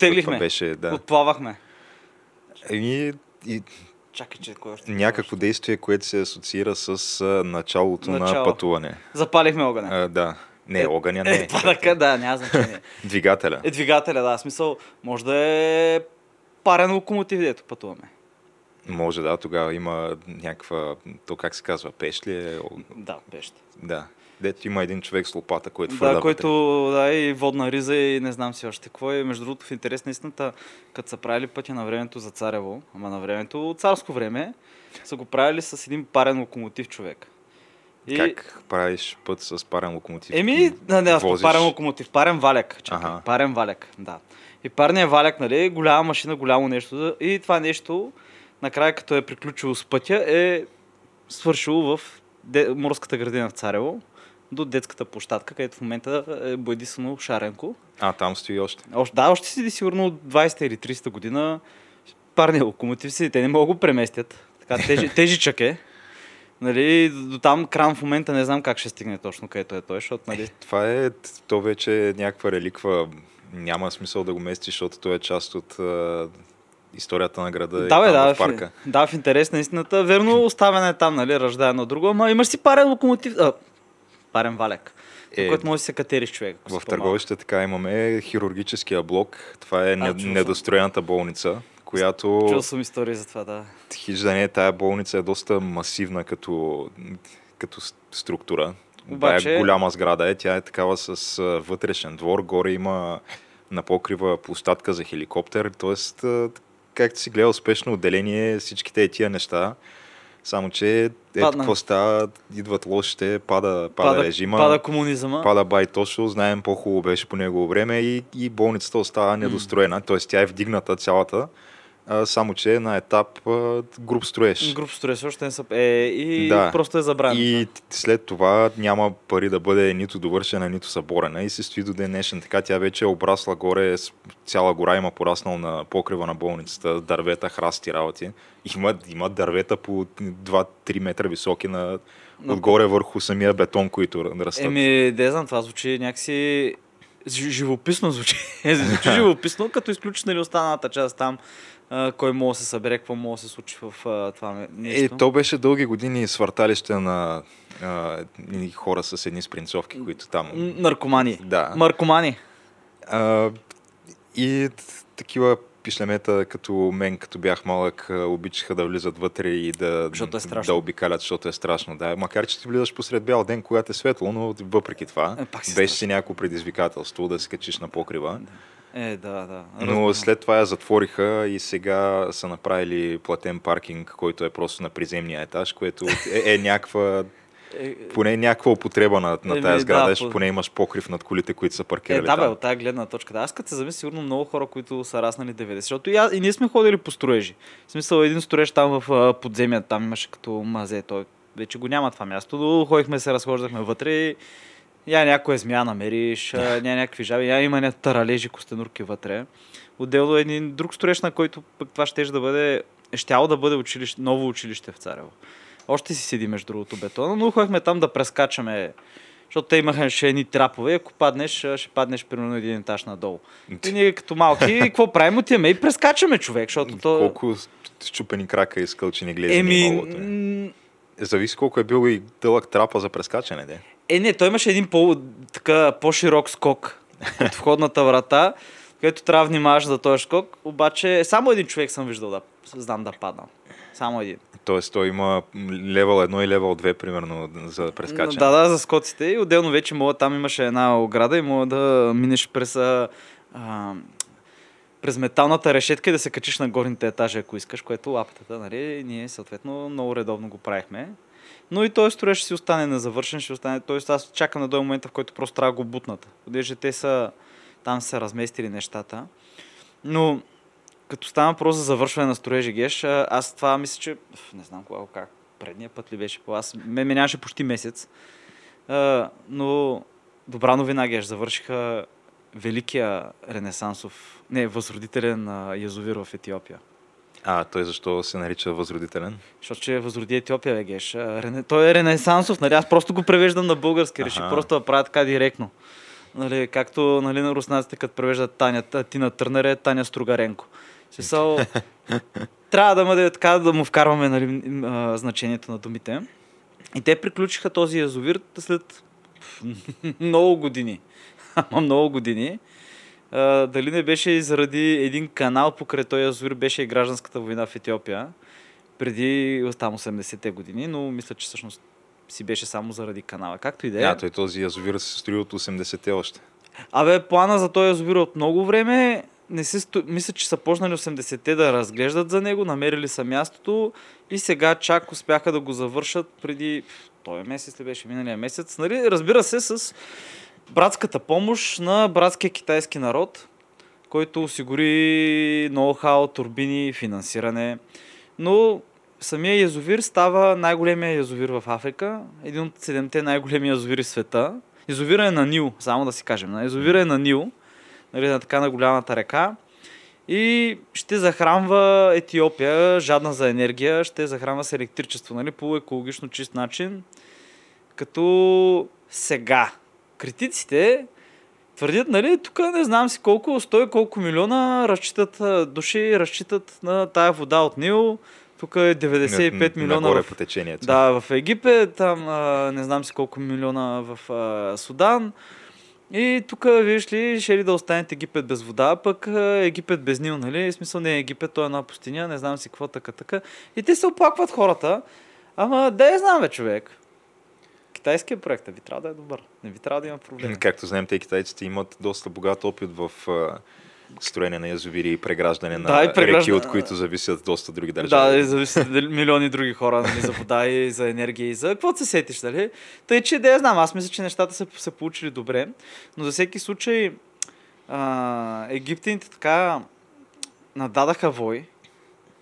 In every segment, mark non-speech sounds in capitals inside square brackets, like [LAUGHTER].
Потеглихме. Беше, да. Отплавахме. И, и Чакай, че кой още? някакво действие, което се асоциира с а, началото Начало. на пътуване. Запалихме огъня. А, да. Не, огъня не. Е, така, да, няма значение. [LAUGHS] Двигателя. Е, двигателя, да, смисъл, може да е парен локомотив, дето пътуваме. Може да, тогава има някаква, то как се казва, пеш ли е? Да, пещ. Да. Дето има един човек с лопата, който фърля Да, който, да, и водна риза и не знам си още какво е. Между другото, в интерес на истината, като са правили пътя на времето за Царево, ама на времето, царско време, са го правили с един парен локомотив човек. И... Как правиш път с парен локомотив? Еми, не, не, Возиш- парен локомотив, парен валяк. Чакай, Ага. парен валяк, да. И парният валяк, нали, голяма машина, голямо нещо. И това нещо, накрая като е приключило с пътя, е свършило в морската градина в Царево, до детската площадка, където в момента е единствено Шаренко. А, там стои още. Още, да, още си сигурно от 20 или 30 година парният локомотив си, те не могат да го преместят. Така, тежи, [LAUGHS] тежичък е. Нали, до там кран в момента не знам как ще стигне точно където е той, защото нали, Това е, то вече е някаква реликва. Няма смисъл да го местиш, защото той е част от историята на града Да, и бе, да, в парка. В, да, в интерес на истината. Верно, оставяне е там, нали, ръжда едно друго, ама имаш си парен локомотив, а, парен валяк, Е, е, който може да се катериш човек. В. Търговище така имаме хирургическия блок. Това е съм. недостроената болница, която Чул съм истории за това, да. хич да не е, тая болница е доста масивна като, като структура. Обаче- Тая голяма сграда е, тя е такава с а, вътрешен двор, горе има на покрива площадка за хеликоптер, т.е. както си гледал успешно отделение, всичките е тия неща. Само, че Падна. какво става, идват лошите, пада, пада, Пада, режима, пада комунизъма. пада Байтошо, знаем по-хубаво беше по негово време и, и болницата остава недостроена, т.е. тя е вдигната цялата, а, само че е на етап а, груп строеж. Груп строеж още не са... Е, и Да. просто е забравено. И след това няма пари да бъде нито довършена, нито съборена и се стои до ден днешен. Така тя вече е обрасла горе, цяла гора има пораснал на покрива на болницата, дървета, храсти работи. Има, има дървета по 2-3 метра високи на, Но- отгоре върху самия бетон, които растат. Еми, не знам, това звучи някакси жи- живописно звучи. [LAUGHS] звучи живописно, като изключиш нали, останалата част там, а, кой може да се събере, какво може да се случи в а, това ме- нещо. Е, то беше дълги години свърталище на а, хора с едни спринцовки, които там... Наркомани. Да. Маркомани. А, и такива пишлемета като мен, като бях малък, обичаха да влизат вътре и да, Защото е страшно. да обикалят, защото е страшно. Да. Макар, че ти влизаш посред бял ден, когато е светло, но въпреки това, Е, беше си някакво предизвикателство да се качиш на покрива. Е, да, да. Но след това я затвориха и сега са направили платен паркинг, който е просто на приземния етаж, което е, е някаква Е, поне някаква употреба на, на тази сграда, да, по- поне имаш покрив над колите, които са Е, паркирали да, бе, от тази гледна точка. Да, аз като се замисля, сигурно много хора, които са раснали 90. Защото и, аз, и ние сме ходили по строежи. В смисъл, един строеж там в подземия, там имаше като мазе. Той вече го няма това място. Но ходихме, се разхождахме вътре и я някоя змия намериш, а, ня някакви жаби, я има някакви таралежи, костенурки вътре. Отделно е един друг строеж, на който пък това ще да бъде, е щяло да бъде училище, ново училище в Царево. Още си седи между другото бетона, но ходихме там да прескачаме защото те имаха ще едни трапове, ако паднеш, ще паднеш примерно един етаж надолу. И ние като малки, [LAUGHS] какво правим? Отиваме и прескачаме човек, защото то... Колко щупени крака и скълчени глези Еми, Еми... Зависи колко е бил и дълъг трапа за прескачане, де. Е, не, той имаше един по, така, по-широк скок от входната врата, където трябва да внимаваш за този скок, обаче само един човек съм виждал да знам да падна. Само един. Тоест той има левел 1 и левел 2, примерно, за прескачане. Да, да, за скоците. И отделно вече мога, там имаше една ограда и мога да минеш през, а, през металната решетка и да се качиш на горните етажи, ако искаш, което лапата, нали, ние съответно много редовно го правихме. Но и този строеж ще си остане незавършен, ще остане. Тоест аз чакам на до момента, в който просто трябва да го бутнат. Понеже те са там са разместили нещата. Но като стана просто за завършване на строежи Геш, аз това мисля, че не знам кога, как, предния път ли беше по аз, ме минаваше почти месец. но добра новина Геш, завършиха великия ренесансов, не, възродителен язовир в Етиопия. А, той защо се нарича възродителен? Защото че възроди Етиопия, бе, геш. Рене... Той е ренесансов, нали? Аз просто го превеждам на български. Реших просто да правя така директно. Нали, както нали, на руснаците, като превеждат Таня, Тина Търнер е Таня Стругаренко. Смисъл, [LAUGHS] трябва да, бъде така да му вкарваме нали, значението на думите. И те приключиха този язовир след [LAUGHS] много години. Ама много години. А, дали не беше и заради един канал покрай този язовир, беше и гражданската война в Етиопия преди там 80-те години, но мисля, че всъщност си беше само заради канала. Както и да е. Да, той този язовир се строи от 80-те още. Абе, плана за този язовир от много време. Не се сто... Мисля, че са почнали 80-те да разглеждат за него, намерили са мястото и сега чак успяха да го завършат преди този месец ли беше миналия месец. Нали? Разбира се, с братската помощ на братския китайски народ, който осигури ноу-хау, турбини, финансиране. Но самия язовир става най-големия язовир в Африка, един от седемте най-големи язовири в света. Язовира е на Нил, само да си кажем. Язовира е на Нил, нали, на така на голямата река. И ще захранва Етиопия, жадна за енергия, ще захранва с електричество, нали, по екологично чист начин. Като сега, критиците твърдят, нали, тук не знам си колко, сто колко милиона разчитат, души разчитат на тая вода от Нил, тук е 95 на, милиона. Нагоре в, по течението. Да, в Египет, там а, не знам си колко милиона в а, Судан. И тук, виж ли, ще ли да останете Египет без вода, пък Египет без Нил, нали? В смисъл не е Египет, той е една пустиня, не знам си какво, така, така. И те се оплакват хората. Ама да я знам, бе, човек. Китайският проект ви трябва да е добър. Не ви трябва да има проблем. Както знаем, те китайците имат доста богат опит в строене на язовири и преграждане на да, и прегражда... реки, от които зависят доста други държави. Да, и зависят милиони други хора нали, за вода и за енергия и за какво се сетиш, нали? Тъй, че да я знам, аз мисля, че нещата са се получили добре, но за всеки случай а, египтяните така нададаха вой,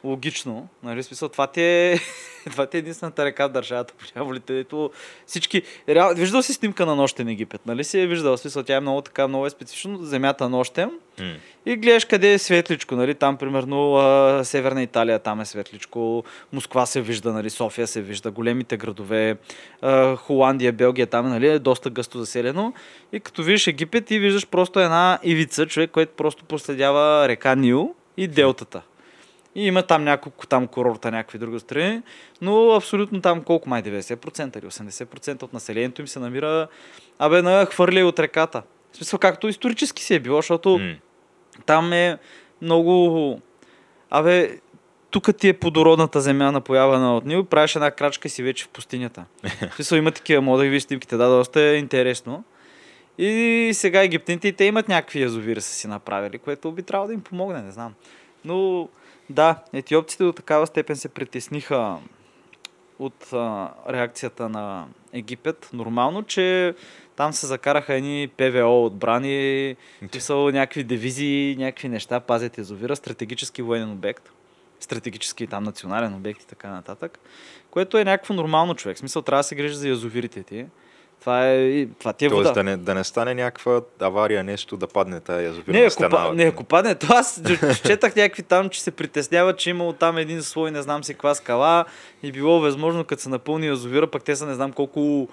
логично, нали, смисъл, това ти е, [LAUGHS] това ти е единствената река в държавата, поляволите, ето всички, реал, виждал си снимка на нощен Египет, нали си е виждал, смисъл, тя е много така, много е специфично, земята нощем. Mm. и гледаш къде е светличко, нали, там примерно а, Северна Италия, там е светличко, Москва се вижда, нали, София се вижда, големите градове, а, Холандия, Белгия, там нали, е доста гъсто заселено. И като видиш Египет и виждаш просто една ивица, човек, който просто проследява река Нил и делтата. И има там няколко там курорта, някакви други страни, но абсолютно там колко май 90% или 80% от населението им се намира абе на хвърли от реката. В смисъл както исторически си е било, защото mm. там е много... Абе, тук ти е плодородната земя напоявана от Нил, правиш една крачка и си вече в пустинята. [LAUGHS] В смисъл има такива, мода да ви снимките, да, доста е интересно. И сега египтяните, те имат някакви язовири са си направили, което би трябвало да им помогне, не знам. Но да, етиопците до такава степен се притесниха от а, реакцията на Египет. Нормално, че там се закараха едни ПВО отбрани, са някакви дивизии, някакви неща, пазят язовира, стратегически военен обект, стратегически там национален обект и така нататък, което е някакво нормално човек. В смисъл трябва да се грижи за язовирите ти. Това, е, това ти е Тоест, вода. Да не, да не стане някаква авария, нещо да падне тази язовирна не, ако, стена. Не, ако падне, то аз четах някакви там, че се притеснява, че имало там един слой, не знам си каква скала и било възможно, като се напълни язовира, пък те са не знам колко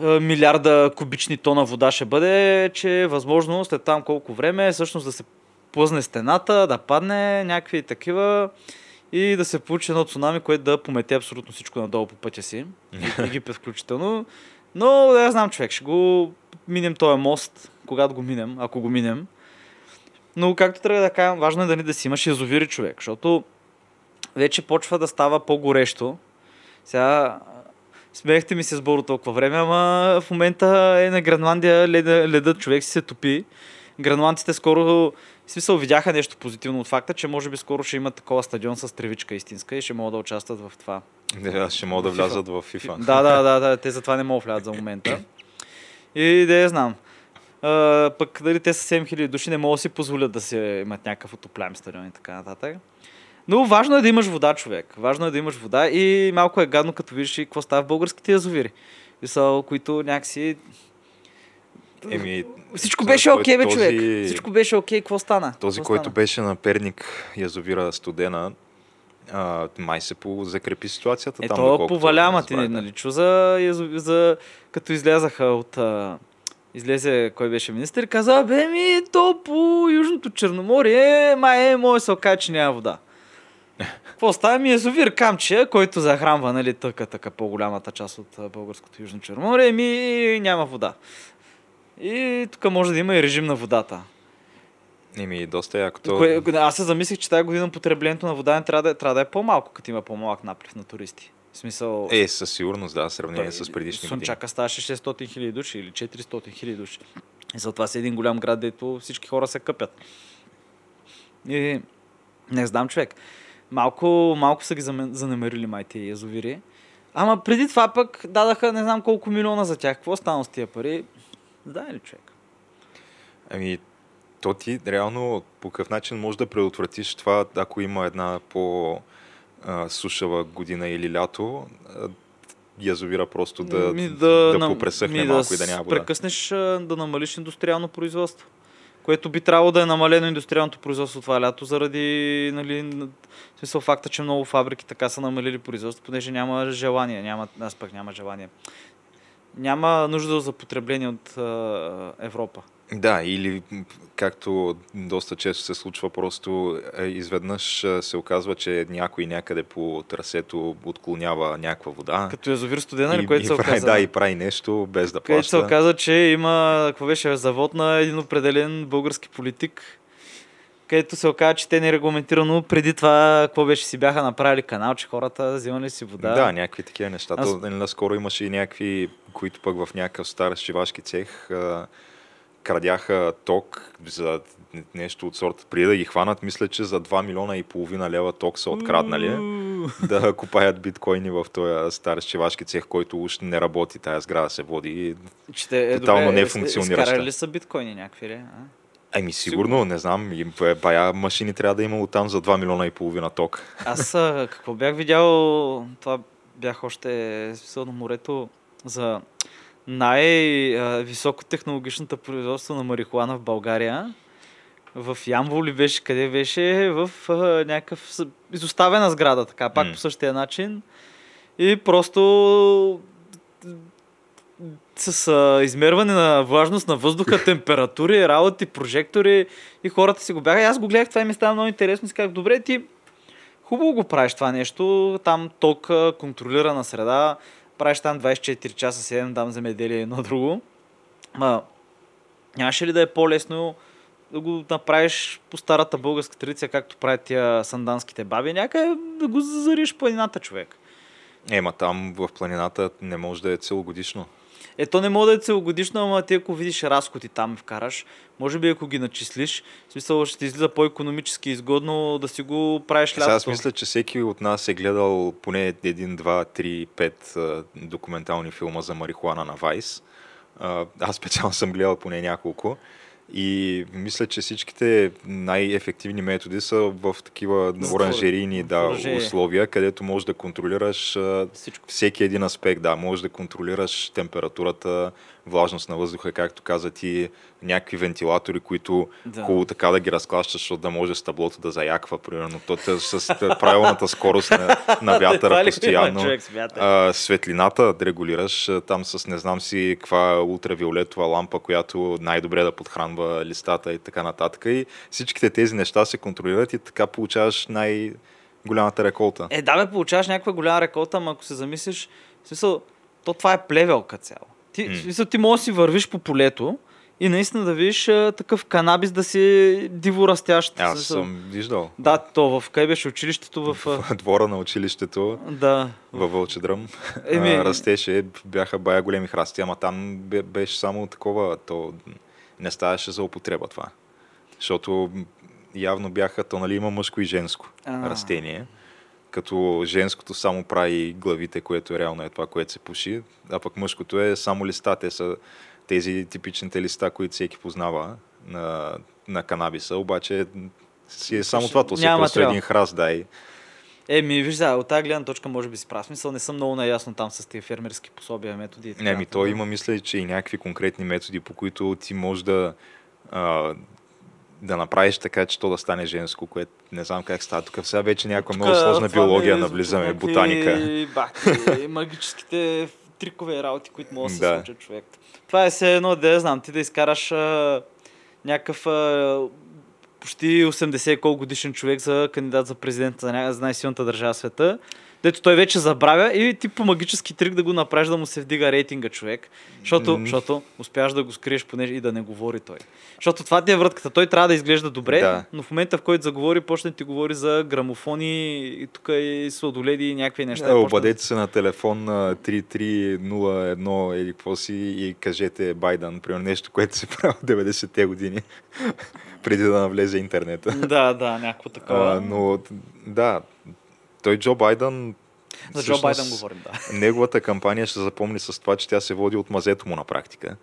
милиарда кубични тона вода ще бъде, че е възможно след там колко време всъщност да се плъзне стената, да падне някакви такива и да се получи едно цунами, което да помете абсолютно всичко надолу по пътя си. Египет включително. Но да я знам, човек, ще го минем този мост, когато го минем, ако го минем. Но както трябва да кажа, важно е да ни да си имаш язовири човек, защото вече почва да става по-горещо. Сега смеехте ми се с Боро толкова време, ама в момента е на Гренландия леда, ледът човек си се топи. Гренландците скоро в смисъл видяха нещо позитивно от факта, че може би скоро ще имат такова стадион с тревичка истинска и ще могат да участват в това. Да, ще могат да влязат в FIFA. Да, да, да, да, те затова не могат влязат за момента. И да я знам. А, пък дали те са 7000 души, не могат да си позволят да си имат някакъв отопляем стадион и така нататък. Но важно е да имаш вода, човек. Важно е да имаш вода и малко е гадно, като видиш и какво става в българските язовири. Са, които някакси... Еми, Всичко беше окей, бе, този- човек. Всичко беше окей, какво стана? Този, Какво който стана? беше на Перник, язовира Студена, а, май се по закрепи ситуацията Е, там. то доколкото поваляма ти, нали, чу за, за, като излязаха от... А, излезе, кой беше министър, каза, бе ми, то по Южното Черноморие, май е, може се окаже, че няма вода. Какво става ми язовир Камчия, който захранва, нали, тъка, така по-голямата част от българското Южно Черноморие, ми няма вода. И тук може да има и режим на водата. Еми, доста яко. То... Кое, аз се замислих, че тази година потреблението на вода не трябва да, е- трябва да е по-малко, като има по-малък наплив на туристи. В смисъл... Е, със сигурност, да, сравнение Той- с предишни години. Слънчака ставаше 600 хиляди души или 400 хиляди души. И затова си един голям град, дето всички хора се къпят. И не знам, човек. Малко, малко са ги замен- занемерили май тези язовири. Ама преди това пък дадаха не знам колко милиона за тях. Какво стана с тия пари? Знае ли човек? Ами, то ти реално по какъв начин можеш да предотвратиш това, ако има една по сушава година или лято, язовира просто да, Ми да, да попресъхне ми малко и да няма вода. Прекъснеш да намалиш индустриално производство. Което би трябвало да е намалено индустриалното производство това лято, заради нали, смисъл факта, че много фабрики така са намалили производство, понеже няма желание, няма, аз пък няма желание. Няма нужда за потребление от Европа. Да, или както доста често се случва, просто е, изведнъж се оказва, че някой някъде по трасето отклонява някаква вода. Като язовир студена, и, ли, което и се прави, оказа. да, и прави нещо без да Където се плаща. оказа, че има, какво беше, завод на един определен български политик, където се оказа, че те нерегламентирано преди това, какво беше, си бяха направили канал, че хората взимали си вода. Да, някакви такива неща. Аз- То, нали, наскоро имаше и някакви, които пък в някакъв стар шивашки цех а, крадяха ток за нещо от сорта. Преди да ги хванат, мисля, че за 2 милиона и половина лева ток са откраднали. Да [LAUGHS] купаят биткоини в този стар шивашки цех, който уж не работи, тая сграда се води. и- Че те, е, Тотално добре, нефункционираща. Изкарали ли са биткоини някакви, ли? А? Ами сигурно, не знам, бая машини трябва да е имало там за 2 милиона и половина ток. Аз какво бях видял, това бях още смисъл на морето за най-високотехнологичната производство на марихуана в България. В Ямбол ли беше, къде беше, в а, някакъв изоставена сграда, така, пак М. по същия начин. И просто с а, измерване на влажност на въздуха, [LAUGHS] температури, работи, прожектори и хората си го бяха. И аз го гледах, това и ми става много интересно. Си казах, добре, ти хубаво го правиш това нещо, там ток, контролирана среда, правиш там 24 часа 7, дам земеделие едно друго. Ма, нямаше ли да е по-лесно да го направиш по старата българска традиция, както правят тия санданските баби, някъде да го зариш планината човек. Ема там в планината не може да е целогодишно. Ето не мога да е целогодишно, ама ти ако видиш разходи там вкараш, може би ако ги начислиш, в смисъл ще ти излиза по-економически изгодно да си го правиш Сега аз мисля, че всеки от нас е гледал поне един, два, три, пет документални филма за марихуана на Вайс. Аз специално съм гледал поне няколко. И мисля, че всичките най-ефективни методи са в такива Затвор- оранжерийни да, условия, където можеш да контролираш Всичко. всеки един аспект, да, можеш да контролираш температурата, влажност на въздуха, както каза ти, някакви вентилатори, които Да. хубаво така да ги разклащаш, защото да може с таблото да заяква, примерно, то с правилната скорост на, на [LAUGHS] вятъра постоянно. човек? А, светлината да регулираш там с не знам си каква ултравиолетова лампа, която най-добре да подхранва листата и така нататък. И всичките тези неща се контролират и така получаваш най-голямата реколта. Е, да, бе, получаваш някаква голяма реколта, ама ако се замислиш, в смисъл, то това е плевелка цяло. Ти, смисъл, ти можеш да си вървиш по полето и наистина да видиш а, такъв канабис да си диво растящ. Аз съм виждал. Да, то в къде беше училището в... В двора на училището да. във Вълчедръм Еми- а, растеше, бяха бая големи храсти, ама там бе- беше само такова, то не ставаше за употреба това. Защото явно бяха, то нали има мъжко и женско А. растение. Като женското само прави главите, което реално е това, което се пуши, а пък мъжкото е само листа. Те са тези типичните листа, които всеки познава на, на канабиса, обаче си е само това, то си е просто материал. един храст, дай. Еми, виж, да, от тази гледна точка може би си прав. Смисъл, не съм много наясно там с тези фермерски пособия, методи. и така Не, ми то има, мисля, че и някакви конкретни методи, по които ти можеш да, а, да направиш така, че то да стане женско, което не знам как става. Тук сега вече някаква много сложна биология ми навлизаме, ботаника. Бахти, [LAUGHS] магическите трикове работи, които могат да се Да. случат човек. Това е все едно, да знам, ти да изкараш а, някакъв а, почти 80 колко годишен човек за кандидат за президент за най-силната държава в света, дето той вече забравя и ти по магически трик да го направиш да му се вдига рейтинга човек, защото, М. защото успяваш да го скриеш поне и да не говори той. Защото това ти е вратката. Той трябва да изглежда добре, Да. но в момента в който заговори, почне ти говори за грамофони и тук и сладоледи и някакви неща. Е, обадете се на телефон на 3301 или какво си и кажете Байден, примерно нещо, което се прави в 90-те години, [LAUGHS] преди да навлезе интернета. Да, да, някакво такова. А, но да, той Джо Байден За Джо Байден говорим, да. [LAUGHS] Неговата кампания ще запомни с това, че тя се води от мазето му на практика.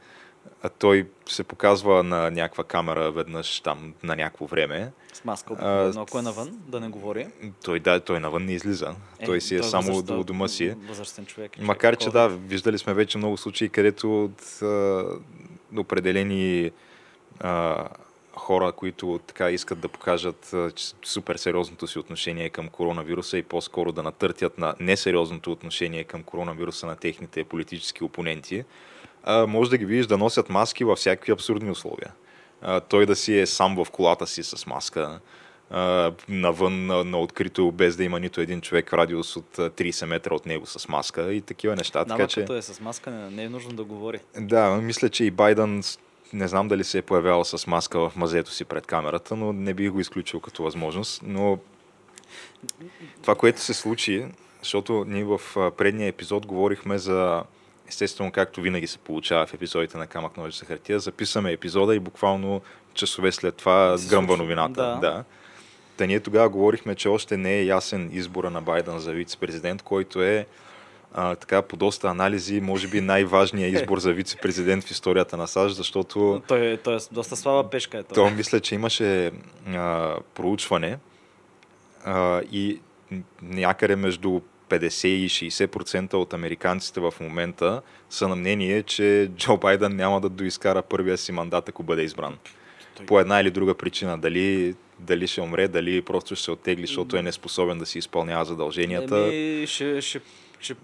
А той се показва на някаква камера веднъж там на някакво време. С маска, А, обикновено, ако е навън, да не говори. Той, да, той навън не излиза. Е, той си е той само възрастен- до дома си. Възрастен човек. Макар, че да, виждали сме вече много случаи, където от а, определени а, хора, които така искат да покажат супер сериозното си отношение към коронавируса и по-скоро да натъртят на несериозното отношение към коронавируса на техните политически опоненти, а, може да ги видиш да носят маски във всякакви абсурдни условия. А, той да си е сам в колата си с маска, а, навън на, на открито, без да има нито един човек в радиус от а, 30 метра от него с маска и такива неща. Да, така че... е с маска, не, е нужно да говори. Да, мисля, че и Байден, не знам дали се е появявал с маска в мазето си пред камерата, но не бих го изключил като възможност. Но това, което се случи, защото ние в предния епизод говорихме за, естествено, както винаги се получава в епизодите на Камък ножица хартия, записаме епизода и буквално часове след това гръмва новината. да. да. Та ние тогава говорихме, че още не е ясен избора на Байден за вице-президент, който е а, така по доста анализи, може би най-важният избор за вице-президент в историята на САЩ, защото Той, е- той е доста слаба пешка. Е той. то мисля, че имаше а, проучване а, и някъде между 50 и 60% от американците в момента са на мнение, че Джо Байден няма да доизкара първия си мандат, ако бъде избран. Той- По една или друга причина. Дали, дали ще умре, дали просто ще се оттегли, защото е неспособен да си изпълнява задълженията. Еми, ще, ще, ще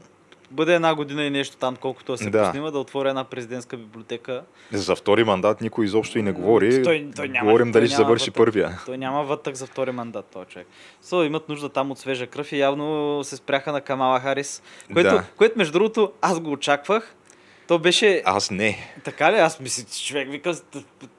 бъде една година и нещо там, колкото се Да. поснима, да отворя една президентска библиотека. За втори мандат никой изобщо и не говори. Той, той няма, Говорим той дали ще завърши вътък. първия. Той няма вътък за втори мандат, този човек. So, имат нужда там от свежа кръв и явно се спряха на Камала Харис. Което, Да. което между другото, аз го очаквах. То беше... Аз не. Така ли? Аз мисля, че човек вика,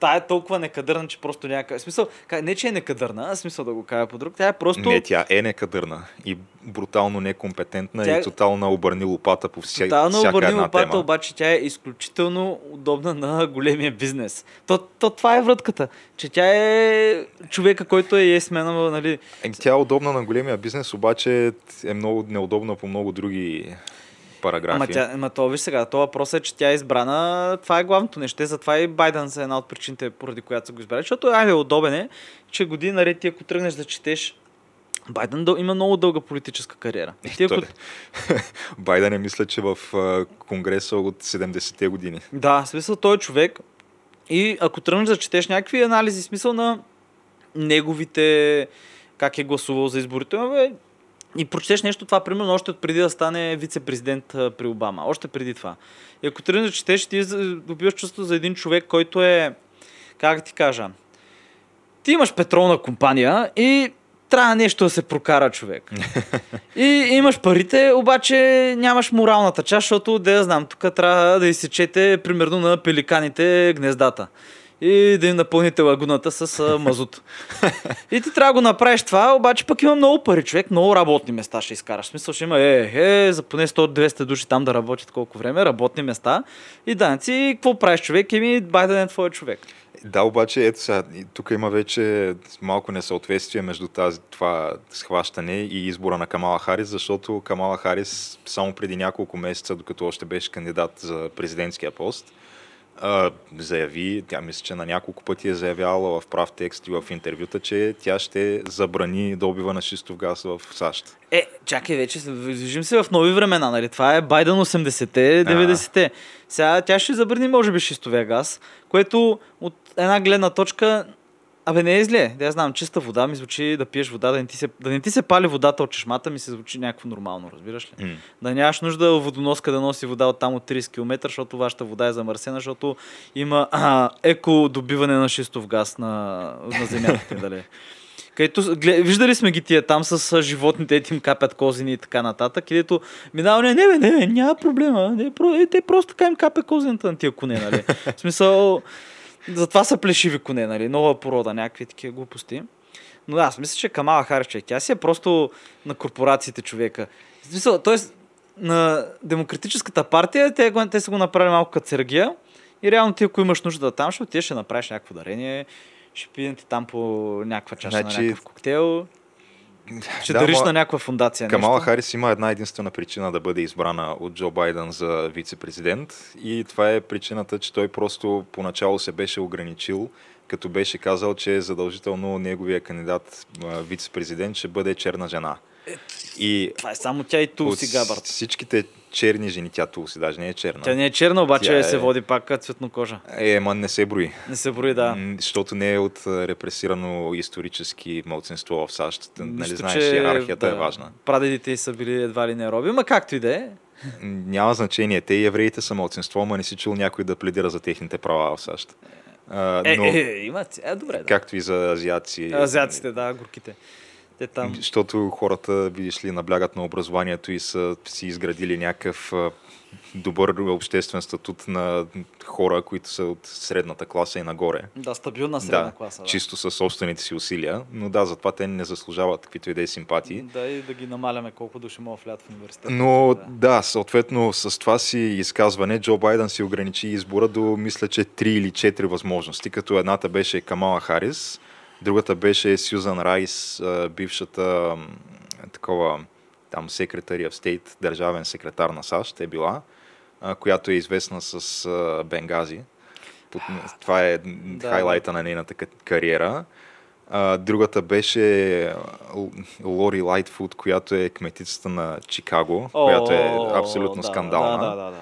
тая е толкова некадърна, че просто някак... В смисъл, не че е некадърна, а смисъл да го кажа по друг. Тя е просто... Не, тя е некадърна и брутално некомпетентна Тя- и тотално обърни лопата по вся, Тотално всяка обърни една лопата, тема. обаче тя е изключително удобна на големия бизнес. То, то това е вратката, че тя е човека, който е есмена, нали, Е, Тя е удобна на големия бизнес, обаче е много неудобна по много други параграфи. Ама, тя, ама то виж сега, то въпрос е, че тя е избрана, това е главното нещо, затова и Байден са една от причините, поради която са го избрали, защото айде удобен е, че години наред ти ако тръгнеш да четеш, Байден дъл- има много дълга политическа кариера. И ти, ако... [LAUGHS] Байден е мисля, че в Конгреса от 70-те години. Да, смисъл той е човек и ако тръгнеш да четеш някакви анализи, смисъл на неговите, как е гласувал за изборите, бе, и прочетеш нещо това, примерно, още от преди да стане вице-президент при Обама. Още преди това. И ако тръгнеш да четеш, ти добиваш чувство за един човек, който е, как ти кажа, ти имаш петролна компания и трябва нещо да се прокара човек. [LAUGHS] И имаш парите, обаче нямаш моралната част, защото, да я знам, тук трябва да изсечете примерно на пеликаните гнездата и да им напълните лагуната с мазут. и ти трябва да го направиш това, обаче пък има много пари, човек, много работни места ще изкараш. Смисъл ще има, е, е, за поне 100-200 души там да работят колко време, работни места и данъци. И какво правиш човек? Еми, Байден е твой човек. Да, обаче, ето сега, тук има вече малко несъответствие между тази, това схващане и избора на Камала Харис, защото Камала Харис само преди няколко месеца, докато още беше кандидат за президентския пост, а, заяви, тя мисля, че на няколко пъти е заявявала в прав текст и в интервюта, че тя ще забрани добива на шистов газ в САЩ. Е, чакай вече, движим се в нови времена, нали? Това е Байден 80-те, 90-те. Сега тя ще забрани, може би, шистовия газ, което от една гледна точка Абе, не е зле. Да я знам, чиста вода ми звучи да пиеш вода, да не ти се, да не ти се пали водата от чешмата, ми се звучи някакво нормално, разбираш ли? М. Да нямаш нужда водоноска да носи вода от там от 30 км, защото вашата вода е замърсена, защото има а, еко добиване на шистов газ на, на земята. дали. Където, глед, виждали сме ги тия там с животните, ети им капят козини и така нататък, където минава, не, не, не, няма проблема. Не, про, е, те просто така им капе козината на тия коне, нали? В смисъл, затова са плешиви коне, нали? Нова порода, някакви такива глупости. Но аз мисля, че Камала човек, тя си е просто на корпорациите човека. В смисъл, т.е. на Демократическата партия, те, те са го направили малко като Сергия. И реално ти, ако имаш нужда да там, ще отидеш, ще направиш някакво дарение, ще пием ти там по някаква чаша Значи- на някакъв коктейл. Ще Да, дариш ма- на някаква фундация. Камала нещо. Харис има една единствена причина да бъде избрана от Джо Байден за вице-президент и това е причината, че той просто поначало се беше ограничил, като беше казал, че задължително неговия кандидат вице-президент ще бъде черна жена. И Това е само тя и Тулси Габард. всичките черни жени, тя Тулси даже не е черна. Тя не е черна, обаче Тя е- се води пак цветнокожа. Е, ма не се брои. Не се брои, да. Защото не е от репресирано исторически мълцинство в САЩ. нали Нищо, знаеш, иерархията е важна. Прадедите й са били едва ли не роби, ма както и да е. Няма значение. Те и евреите са мълцинство, ама не си чул някой да пледира за техните права в САЩ. А, Е, но, е, има. Е, добре, да. както и за азиаци. Азиаците, да, горките. Те там. Защото хората, видиш ли, наблягат на образованието и са си изградили някакъв добър обществен статут на хора, които са от средната класа и нагоре. Да, стабилна средна да, класа. Да. чисто със собствените си усилия, но да, затова те не заслужават каквито и да е симпатии. Да, и да ги намаляме колко души могат да влядат в университета. Но да. да, съответно с това си изказване Джо Байден си ограничи избора до мисля, че 3 или 4 възможности, като едната беше Камала Харис, другата беше Сюзан Райс, бившата такова там секретари в стейт, държавен секретар на САЩ е била, която е известна с Бенгази. Това е Да, хайлайта на нейната ка- кариера. Другата беше Лори Лайтфуд, която е кметицата на Чикаго, която е О, абсолютно да, скандална. Да, да, да, да.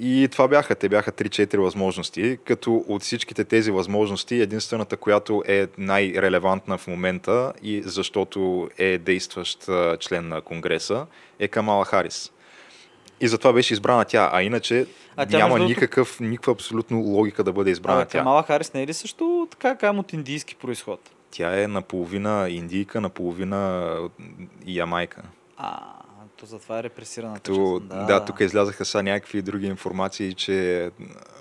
И това бяха, те бяха 3-4 възможности, като от всичките тези възможности единствената, която е най-релевантна в момента и защото е действащ а, член на Конгреса, е Камала Харис. И затова беше избрана тя, а иначе А тя, няма никакъв, никаква абсолютно логика да бъде избрана Абе, тя. Камала Харис не е ли също така кам от индийски происход? Тя е наполовина индийка, наполовина ямайка. А, то затова е репресирана. То, да, да, тук излязаха са някакви други информации, че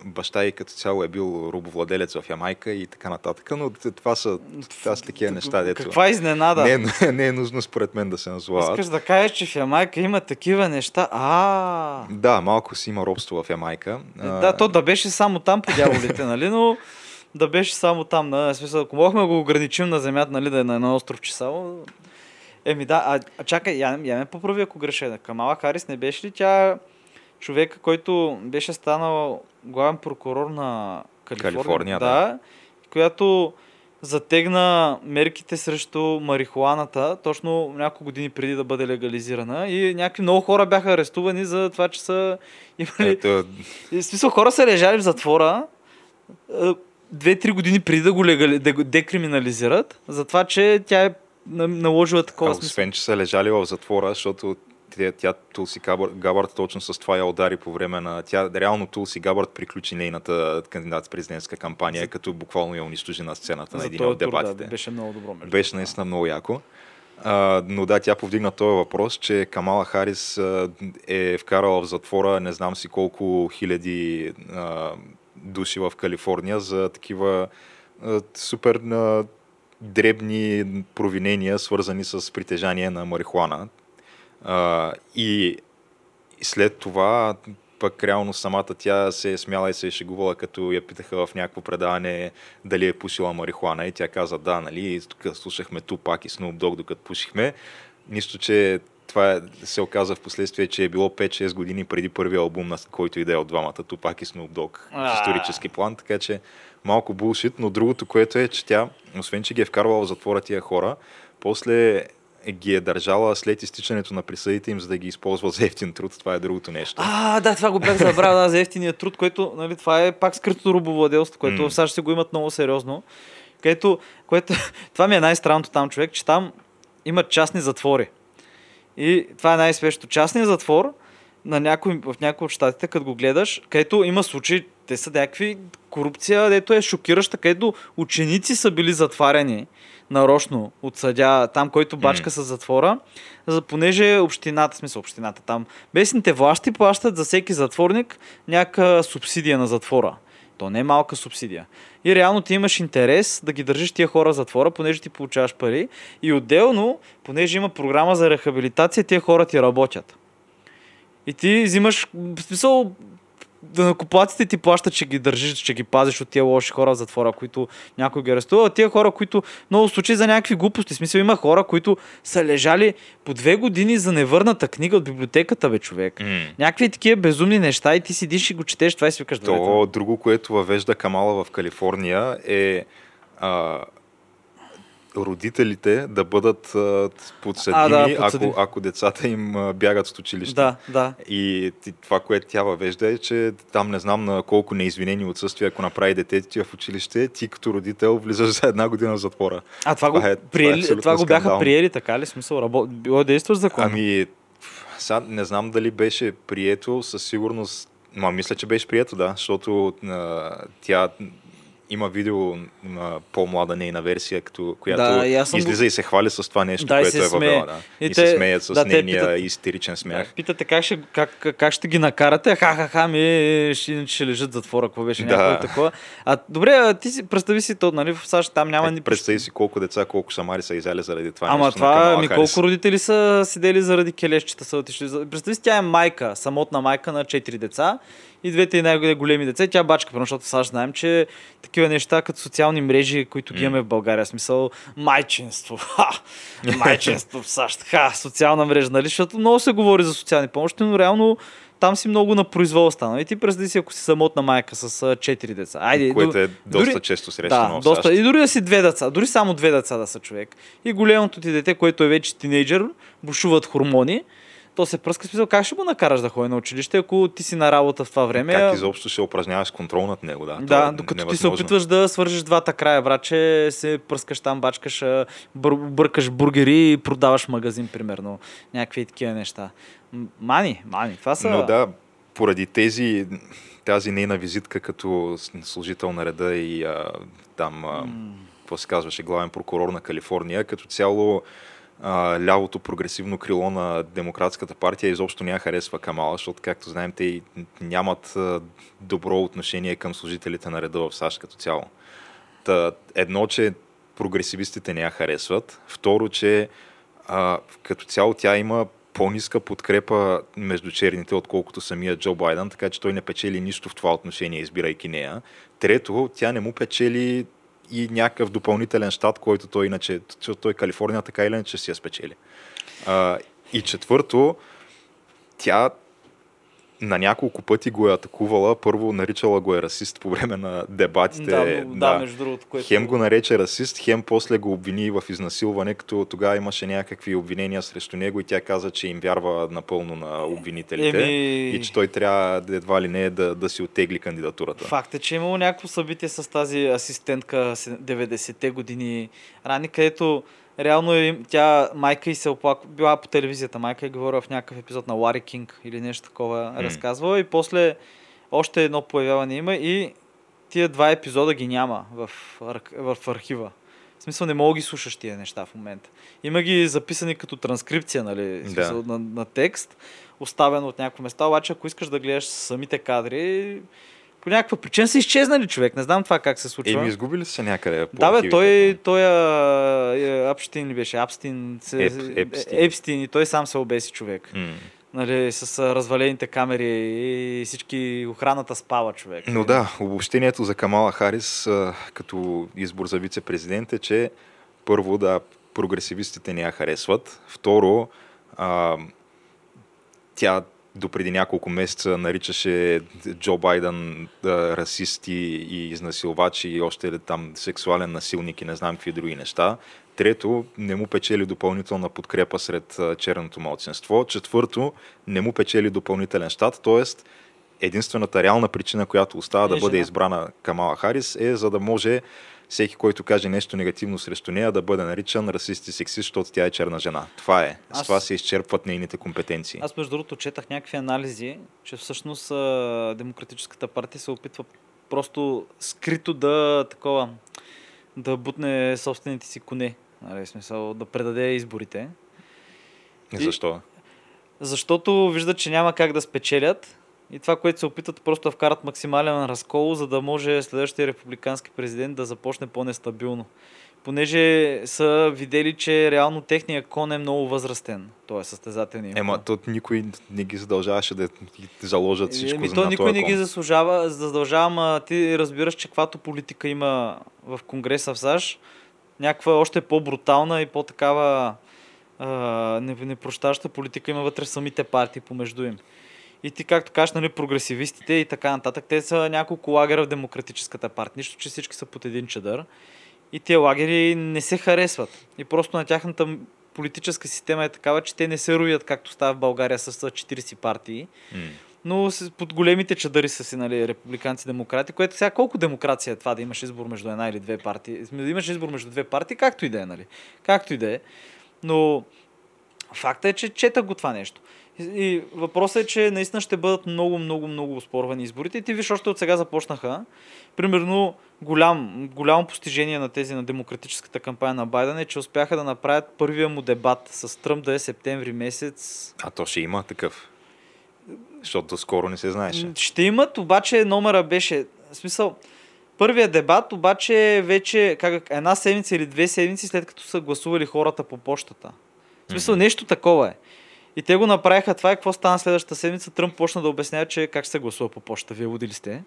баща и като цяло е бил рубовладелец в Ямайка и така нататък, но това са, това са такива неща, дето Каква изненада? не, е- не е нужно според мен да се назовават. Искаш да кажеш, че в Ямайка има такива неща? А, Да, малко си има робство в Ямайка. Е, Да, то да беше само там по дяволите, нали, но да беше само там. На, смисъл, ако мога да го ограничим на земята, нали, да е на едно островче само. Еми да, а, а чакай, я, я ме поправи ако греша. Камала Харис не беше ли тя човека, който беше станал главен прокурор на Калифорния? Калифорния, да. Която затегна мерките срещу марихуаната точно няколко години преди да бъде легализирана и някакви много хора бяха арестувани за това, че са имали Ето, в смисъл, хора са лежали в затвора е, две-три години преди да го, легали, да го декриминализират, за това, че тя е наложила такова а освен, че са лежали в затвора, защото тя, тя Тулси Габърт точно с това я удари по време на... Тя реално Тулси Габърт приключи нейната кандидат президентска кампания, като буквално я унищожи на сцената на За един този от тур, да, дебатите. беше много добро. Между Беше наистина много яко. А, но да, тя повдигна този въпрос, че Камала Харис а, е вкарала в затвора не знам си колко хиляди а, души в Калифорния за такива а, супер а, дребни провинения, свързани с притежание на марихуана. А, и след това пък реално самата тя се е смяла и се е шегувала, като я питаха в някакво предаване дали е пушила марихуана и тя каза да, нали, тук слушахме Тупак и Snoop Dogg докато пушихме. Нищо, че това се оказа в последствие, че е било 5-6 години преди първия албум, на който иде от двамата, Тупак и Snoop Dogg, в исторически план, така че малко булшит, но другото, което е, че тя, освен че ги е вкарвала в затвора тия хора, после ги е държала след изтичането на присъдите им, за да ги използва за ефтин труд. Това е другото нещо. А, да, това го бях забравил, да, за ефтиния труд, който, нали, това е пак скритото рубовладелство, което mm. в САЩ се го имат много сериозно. Където, което, [LAUGHS] това ми е най-странното там, човек, че там имат частни затвори. И това е най-свещото. Частният затвор на някой, в някои от щатите, като го гледаш, където има случаи, те са някакви корупция, дето е шокираща, където ученици са били затваряни нарочно от съдя, там, който бачка mm. с затвора, за, понеже общината, смисъл общината там, местните власти плащат за всеки затворник някаква субсидия на затвора. То не е малка субсидия. И реално ти имаш интерес да ги държиш тия хора в затвора, понеже ти получаваш пари. И отделно, понеже има програма за рехабилитация, тия хора ти работят. И ти взимаш, в смисъл, да накоплаците ти плащат, че ги държиш, че ги пазиш от тия лоши хора в затвора, които някой ги арестува. Тия хора, които много случаи за някакви глупости. В смисъл има хора, които са лежали по две години за невърната книга от библиотеката, бе, човек. Mm. Някакви такива безумни неща и ти седиш и го четеш, това и си викаш. То, друго, което въвежда Камала в Калифорния е а, родителите да бъдат подсъдими, а, да, ако, ако децата им бягат от училище. Да, да. И това, което тя въвежда е, че там не знам на колко неизвинени отсъствия, ако направи детето ти в училище, ти като родител влизаш за една година в затвора. А това, това, го, е, приели, това, е това го бяха приели, така ли? Смисъл, рабо... било е действащ закон? Ами, сега не знам дали беше прието, със сигурност Ма, мисля, че беше прието, да, защото а, тя има видео на по-млада нейна версия, като, която да, излиза го... и се хвали с това нещо, да, което е въвела. Да. И, и те, се смеят с да, нейния питат, истеричен смях. Да, питате как ще, как, как ще ги накарате, ха-ха-ха, ми ще, ще лежат затвора, какво беше да. някакво такова. А, добре, ти си, представи си то, нали, в САЩ там няма е, ни... Представи си колко деца, колко самари са изяли заради това Ама нещо това, ми колко родители са седели заради келещчета, са отишли. Представи си, тя е майка, самотна майка на 4 деца и двете най-големи деца. Тя бачка, защото САЩ знаем, че такива неща като социални мрежи, които ги имаме в България, смисъл майчинство. Ха! Майчинство в САЩ. Ха! Социална мрежа, нали? Защото много се говори за социални помощи, но реално там си много на произвол стана. И ти представи си, ако си самотна майка с четири деца. Айде, Което е доста дори, често срещано. Да, доста. И дори да си две деца, дори само две деца да са човек. И голямото ти дете, което е вече тинейджър, бушуват хормони то се пръска смисъл, как ще го накараш да ходи на училище, ако ти си на работа в това време? Как изобщо ще упражняваш контрол над него, да. Да, е докато невъзможно. ти се опитваш да свържеш двата края, враче, се пръскаш там, бачкаш, бър, бъркаш бургери и продаваш магазин, примерно. Някакви такива неща. Мани, мани, това са... Но да, поради тези, тази нейна визитка като служител на реда и а, там, а, какво се казваше, главен прокурор на Калифорния, като цяло а, лявото прогресивно крило на Демократската партия изобщо няма харесва Камала, защото, както знаем, те нямат добро отношение към служителите на реда в САЩ като цяло. Та, едно, че прогресивистите не я харесват. Второ, че а, като цяло тя има по-ниска подкрепа между черните, отколкото самия Джо Байден, така че той не печели нищо в това отношение, избирайки нея. Трето, тя не му печели и някакъв допълнителен щат, който той иначе, той Калифорния така или иначе си я спечели. А, и четвърто, тя на няколко пъти го е атакувала. Първо наричала го е расист по време на дебатите. Да, да, да между другото. Което... Хем го нарече расист, хем после го обвини в изнасилване, като тогава имаше някакви обвинения срещу него и тя каза, че им вярва напълно на обвинителите Еми... и че той трябва едва ли не да, да си оттегли кандидатурата. Факт е, че е имало някакво събитие с тази асистентка 90-те години рани, където реално е, тя, майка и се оплаква, била по телевизията, майка е говорила в някакъв епизод на Лари Кинг или нещо такова mm. разказвала и после още едно появяване има и тия два епизода ги няма в, в архива. В смисъл не мога да ги слушаш тия неща в момента. Има ги записани като транскрипция, нали, смисъл, Да. на, на текст, оставено от някакво места, обаче ако искаш да гледаш самите кадри, по някаква причина са изчезнали човек. Не знам това как се случва. Еми, изгубили се някъде. Да, бе, той, той а, е, Апштин ли беше? Апстин, се, Еп- Епстин. Епстин и той сам се обеси човек. М. Нали, с развалените камери и всички охраната спава човек. Но да, обобщението за Камала Харис като избор за вице-президент е, че първо да, прогресивистите не я харесват. Второ, а, тя до преди няколко месеца наричаше Джо Байден да, расисти и изнасилвачи и още там сексуален насилник и не знам какви други неща. Трето, не му печели допълнителна подкрепа сред черното малцинство. Четвърто, не му печели допълнителен щат, т.е. единствената реална причина, която остава да Е бъде жена. избрана Камала Харис е за да може всеки, който каже нещо негативно срещу нея, да бъде наричан расист и сексист, защото тя е черна жена. Това е. С Аз- това се изчерпват нейните компетенции. Аз между другото четах някакви анализи, че всъщност Демократическата партия се опитва просто скрито да такова да бутне собствените си коне. Нали, смисъл да предаде изборите. и- Защо? Защото виждат, че няма как да спечелят и това, което се опитат просто да вкарат максимален разкол, за да може следващия републикански президент да започне по-нестабилно. Понеже са видели, че реално техния кон е много възрастен. Той е състезателният. Ема, то никой не ги задължаваше да заложат всичко Еми, за то никой не кон. ги заслужава, задължава, ма ти разбираш, че каквато политика има в Конгреса в САЩ, някаква още по-брутална и по-такава непрощаща политика има вътре в самите партии помежду им. И ти, както кажеш, нали, прогресивистите и така нататък, те са няколко лагера в Демократическата партия. Нищо, че всички са под един чадър. И тези лагери не се харесват. И просто на тяхната политическа система е такава, че те не се роят, както става в България с а, 40 партии но под големите чадъри са си, нали, републиканци, демократи, което сега колко демокрация е това да имаш избор между една или две партии? Да имаш избор между две партии, както и да е, нали? Както и да е. Но факта е, че чета го това нещо. И, въпросът е, че наистина ще бъдат много, много, много спорвани изборите. И ти виж, още от сега започнаха. Примерно, голям, голямо постижение на тези на демократическата кампания на Байден е, че успяха да направят първия му дебат с Тръмп да е септември месец А то ще има такъв. Защото скоро не се знаеше. Ще имат, обаче номера беше... В смисъл, първият дебат обаче е вече как, една седмица или две седмици след като са гласували хората по почтата. В смисъл, нещо такова е. И те го направиха това и какво стана следващата седмица? Тръмп почна да обяснява, че как се гласува по почта. Вие лудили сте?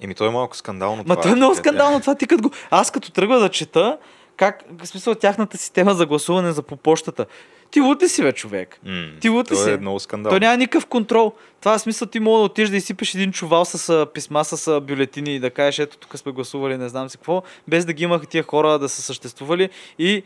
Еми, то е малко скандално. Ма това, е много че- скандално това. Ти като го... Аз като тръгва да чета, как, в смисъл, тяхната система за гласуване за по почтата. Ти луд ли си, бе, човек? М, Ти луд ли си? е много скандално. Той няма никакъв контрол. Това е смисъл ти мога да отидеш да изсипеш един чувал с а, писма, с а, бюлетини и да кажеш, ето тук сме гласували, не знам си какво, без да ги имаха тия хора да са съществували и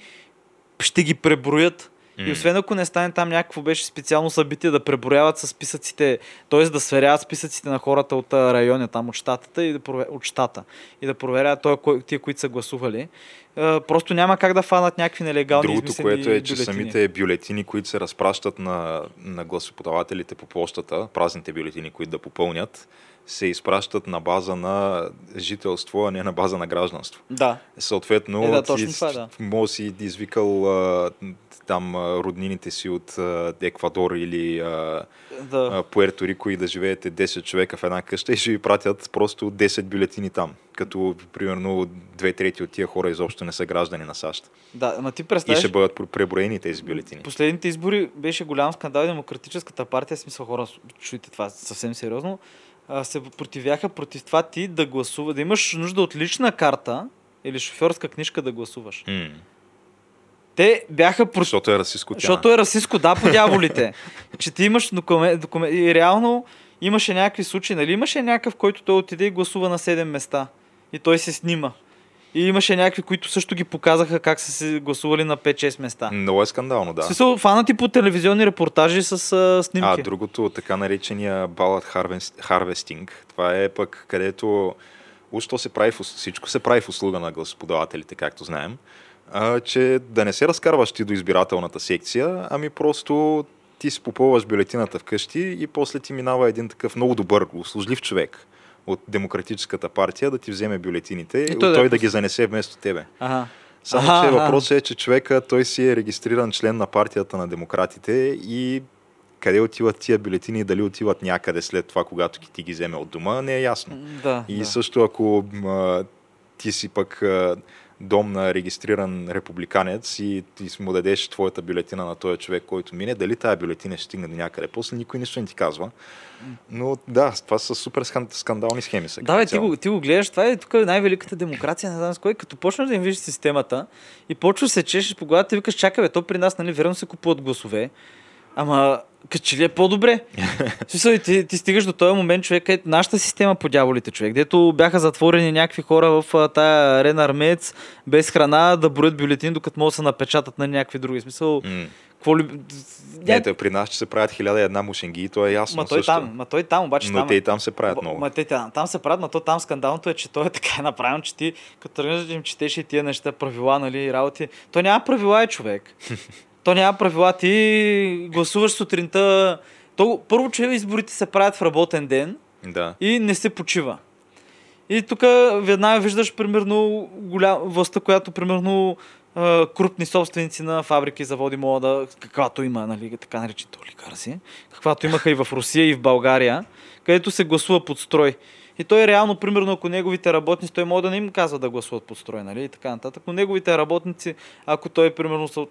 ще ги преброят. И освен ако не стане там някакво беше специално събитие да преброяват с списъците, т.е. да сверяват списъците на хората от а, районя там от щатата и да провер... от щата и да проверяват той, кой, тия, които са гласували. А, просто няма как да фанат някакви нелегални Другото, което е, че бюлетини. самите бюлетини, които се разпращат на, на гласоподавателите по почтата, празните бюлетини, които да попълнят, се изпращат на база на жителство, а не на база на гражданство. Да. Съответно, Е, да, точно ти това, да. може си извикал а, там роднините си от а, Еквадор или а, да. а, Пуерто Рико и да живеете 10 човека в една къща и ще ви пратят просто 10 бюлетини там. Като, примерно, две трети от тия хора изобщо не са граждани на САЩ. Да, ама ти И представяш, ще бъдат пр- преброени тези бюлетини. последните избори беше голям скандал. и Демократическата партия, смисъл хора, чуйте това съвсем сериозно, се противяха против това ти да гласува, да имаш нужда от лична карта или шофьорска книжка да гласуваш. М. Те бяха против Защото е расистско защото е расистско, да, по дяволите. [LAUGHS] че ти имаш документ, документ, и реално имаше някакви случаи, нали? Имаше някакъв, който той отиде и гласува на 7 места. И той се снима. И имаше някакви, които също ги показаха как са се гласували на 5-6 места. Много е скандално, да. смисъл, фанати по телевизионни репортажи с а, снимки. А другото, така наречения harvest- harvesting, това е пък където уж то се прави всичко се прави в услуга на гласоподавателите, както знаем, а, че да не се разкарваш ти до избирателната секция, ами просто ти си попълваш бюлетината вкъщи и после ти минава един такъв много добър, услужлив човек от Демократическата партия да ти вземе бюлетините и, той той, да той да ги занесе вместо тебе. Ага. Само, Аха, че въпросът е, че човека, той си е регистриран член на партията на демократите и къде отиват тия бюлетини и дали отиват някъде след това, когато ти ги вземе от дома, не е ясно. Да, И да. също ако м, ти си пък а, дом на регистриран републиканец и ти му дадеш твоята бюлетина на този човек, който мине, дали тая бюлетина ще стигне до някъде. После никой нищо не ти казва. Но да, това са супер скан- скандални схеми. Са, Да, бе, ти го, ти го гледаш, това е тук най-великата демокрация, не знам с кой, като почнеш да им виждаш системата и почваш се чешеш по главата и викаш, чакай бе, то при нас, нали, верно се купуват гласове, ама като че ли е по-добре? [LAUGHS] Смисъл, и ти, ти стигаш до този момент, човек, е нашата система по дяволите, човек, дето бяха затворени някакви хора в тая арена армеец без храна да броят бюлетини, докато могат да се напечатат на някакви други. Смисъл, какво ли... Не, те при нас, че се правят хиляда една мушенги, и то е ясно Ма той също. там, ма той там, обаче Но там, те и там се правят много. Ма те там, там се правят, но то там скандалното е, че той е така е направен, че ти като тръгнеш да им четеш и тия неща, правила, нали, работи. То няма правила е човек. [LAUGHS] то няма правила. Ти гласуваш сутринта. То, първо, че изборите се правят в работен ден Да. и не се почива. И тук веднага виждаш примерно голям, властта, която примерно крупни собственици на фабрики заводи могат да, каквато има, нали, така наречените олигарси, каквато имаха и в Русия и в България, където се гласува под строй. И той реално, примерно, ако неговите работници, той може да не им казва да гласуват под строй, нали, и така нататък, но неговите работници, ако той, примерно, са,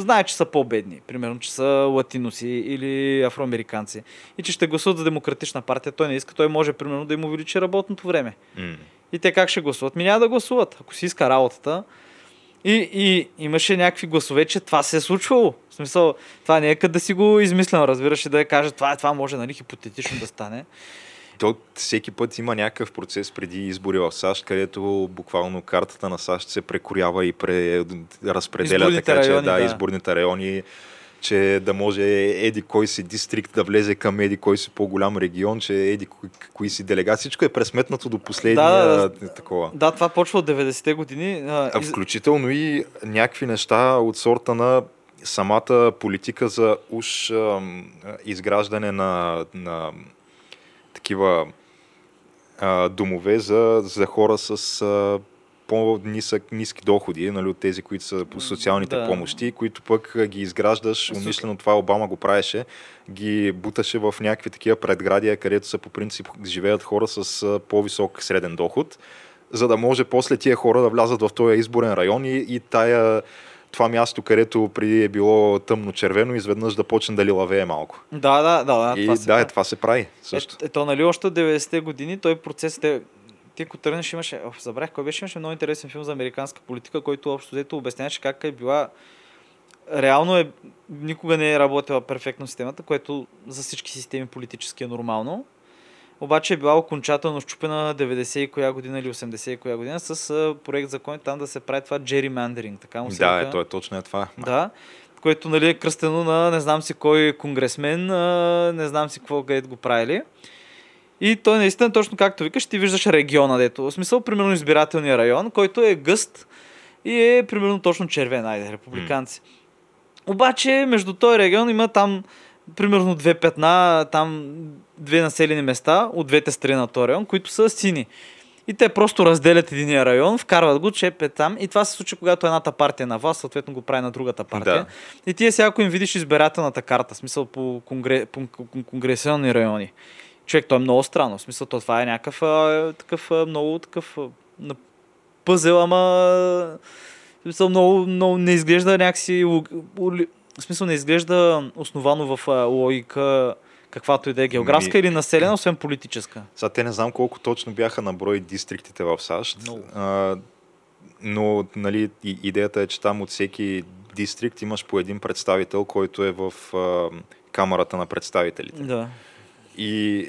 знае, че са по-бедни, примерно, че са латиноси или афроамериканци, и че ще гласуват за демократична партия, той не иска, той може, примерно, да им увеличи работното време. М. И те как ще гласуват? Ми няма да гласуват. Ако си иска работата. И, и имаше някакви гласове, че това се е случвало. В смисъл, това не е къде да си го измислям, разбираш, и да я каже, това, това може, нали, хипотетично да стане. То всеки път има някакъв процес преди избори в САЩ, където буквално картата на САЩ се прекорява и пре, разпределя Изборните така, райони, че да, да. изборните райони, че да може еди кой си дистрикт да влезе към еди кой си по-голям регион, че еди кои, кои си делегации. Всичко е пресметнато до последния Да, такова. Да, това почва от 90-те години. А, включително и някакви неща от сорта на самата политика за уж изграждане на, на такива а, домове за, за хора с а, по-нисък, ниски доходи, нали, от тези, които са по социалните Да. помощи, които пък ги изграждаш, умишлено това Обама го правеше, ги буташе в някакви такива предградия, където са по принцип живеят хора с по-висок среден доход, за да може после тия хора да влязат в този изборен район и, и тая, това място, където преди е било тъмно-червено, изведнъж да почне да лилавее малко. Да, да, да. да и това се да, прави. е, това се прави също. Е, ето, нали, още от 90-те години той процес, те, ти ако тръгнеш имаше, оф, забрах кой беше, имаше много интересен филм за американска политика, който общо взето обясняваше как е била реално е, никога не е работила перфектно системата, което за всички системи политически е нормално. Обаче е била окончателно щупена 90 и коя година или 80 и коя година с проект за който там да се прави това gerrymandering. Така му се Да, е, то е точно е това. Да, което нали, е кръстено на не знам си кой конгресмен, не знам си какво където го правили. И той наистина, точно както викаш, ти виждаш региона, дето. В смисъл, примерно избирателния район, който е гъст и е примерно точно червен, айде, републиканци. Обаче, между този регион има там примерно две петна, там две населени места от двете страни на този район, които са сини. И те просто разделят единия район, вкарват го, чеп е там. И това се случи, когато едната партия е на власт, съответно го прави на другата партия. Да. И ти сега, ако им видиш избирателната карта, смисъл по, конгре, по кон- конгресионни райони, човек, то е много странно. В смисъл, то това е някакъв а, такъв а, много такъв а, пъзел, ама в смисъл, много, много не изглежда някакси в смисъл не изглежда основано в логика каквато и да е географска Ми- или населена, освен политическа. Сега те не знам колко точно бяха на брой дистриктите в САЩ, Много. а, но нали, идеята е, че там от всеки дистрикт имаш по един представител, който е в а, камерата на представителите. Да. И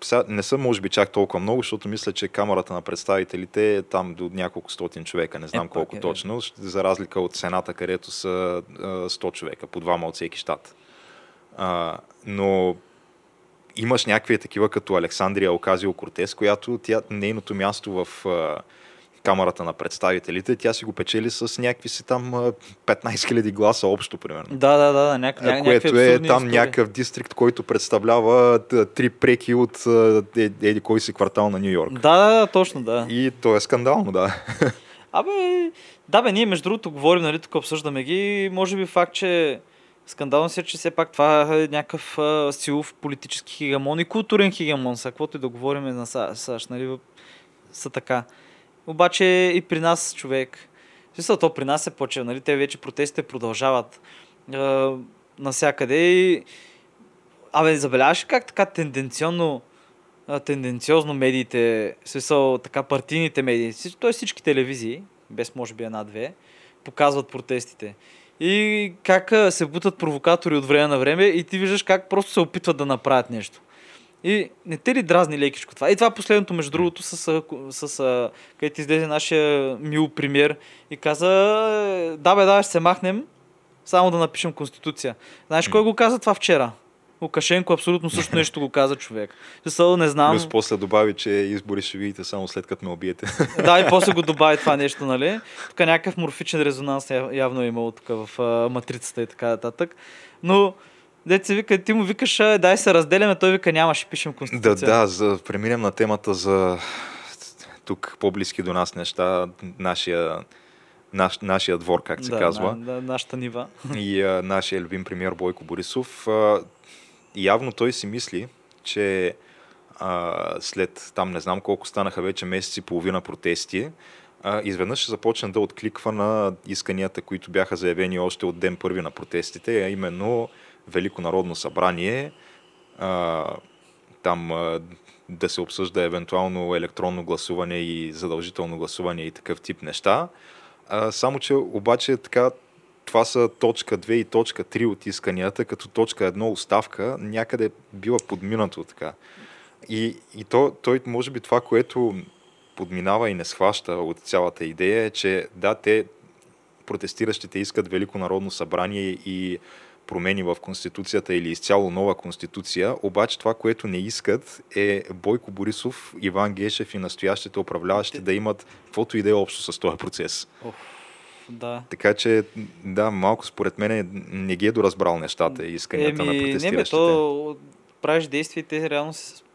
сега не са, може би, чак толкова много, защото мисля, че камерата на представителите е там до няколко стотин човека, не знам Е, колко е, точно, за разлика от Сената, където са а, 100 човека, по двама от всеки щат. А, но имаш някакви такива като Александрия Оказио Кортес, която тя, нейното място в а, камерата на представителите, тя си го печели с някакви си там а, 15 000 гласа общо, примерно. Да, да, да, няк, ня, Което е там истории. някакъв дистрикт, който представлява три преки от а, е- еди кой си квартал на Нью Йорк. Да, да, да, точно, да. И то е скандално, да. Абе, да бе, ние между другото говорим, нали, тук обсъждаме ги, може би факт, че скандално си, е, че все пак това е някакъв а, силов политически хигамон и културен хигамон, са каквото и да говорим на САЩ, нали, са така. Обаче и при нас човек, смисъл, то при нас е почва, нали, те вече протестите продължават а, насякъде и Абе, забеляваш как така тенденционно тенденциозно медиите, смисъл така партийните медии, т.е. всички телевизии, без може би една-две, показват протестите. И как се бутат провокатори от време на време и ти виждаш как просто се опитват да направят нещо. И не те ли дразни лекичко това? И това последното, между другото, с, с, с където излезе нашия мил премьер и каза, да бе, да, ще се махнем, само да напишем конституция. Знаеш кой го каза това вчера? Лукашенко абсолютно също нещо го каза човек. Също не знам. Плюс после добави, че избори ще видите само след като ме убиете. Да, и после го добави това нещо, нали? Тук някакъв морфичен резонанс явно е имало тук в а, матрицата и така нататък. Но Деца вика, ти му викаш, дай се разделяме, той вика, няма, ще пишем конституция. Да, да, за, преминем на темата за тук по-близки до нас неща, нашия, наш, нашия двор, как се да, казва. На, на, нашата нива. И а, нашия любим премьер Бойко Борисов. А, явно той си мисли, че а, след там не знам колко станаха вече месеци и половина протести, а, изведнъж ще започне да откликва на исканията, които бяха заявени още от ден първи на протестите, а именно Велико народно събрание, а, там а, да се обсъжда евентуално електронно гласуване и задължително гласуване и такъв тип неща. А, само, че обаче така това са точка 2 и точка 3 от исканията, като точка 1 оставка някъде била подминато така. И, и то, той, може би това, което подминава и не схваща от цялата идея е, че да, те протестиращите искат Велико народно събрание и промени в Конституцията или изцяло нова Конституция, обаче това, което не искат е Бойко Борисов, Иван Гешев и настоящите управляващи да имат каквото и да е общо с този процес. Оф. Да. Така че, да, малко според мен не ги е доразбрал нещата и исканията Еми, на протестиращите. Не, бе, то правиш действия и те реално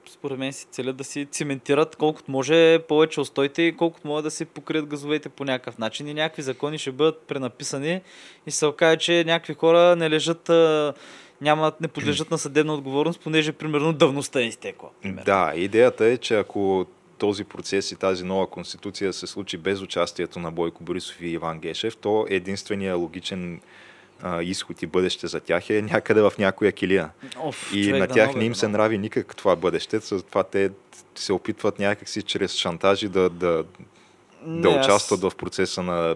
според мен си целят да си циментират колкото може повече устойте и колкото могат да се покрият газовете по някакъв начин и някакви закони ще бъдат пренаписани и се окаже, че някакви хора не лежат нямат, не подлежат на съдебна отговорност, понеже примерно давността е изтекла. Примерно. Да, идеята е, че ако този процес и тази нова конституция се случи без участието на Бойко Борисов и Иван Гешев, то единствения логичен а, изход и бъдеще за тях е някъде в някоя килия. Оф, и на да тях много, не им да се нрави никак това бъдеще, затова те се опитват някакси чрез шантажи да, да, да Не, аз- участват в процеса на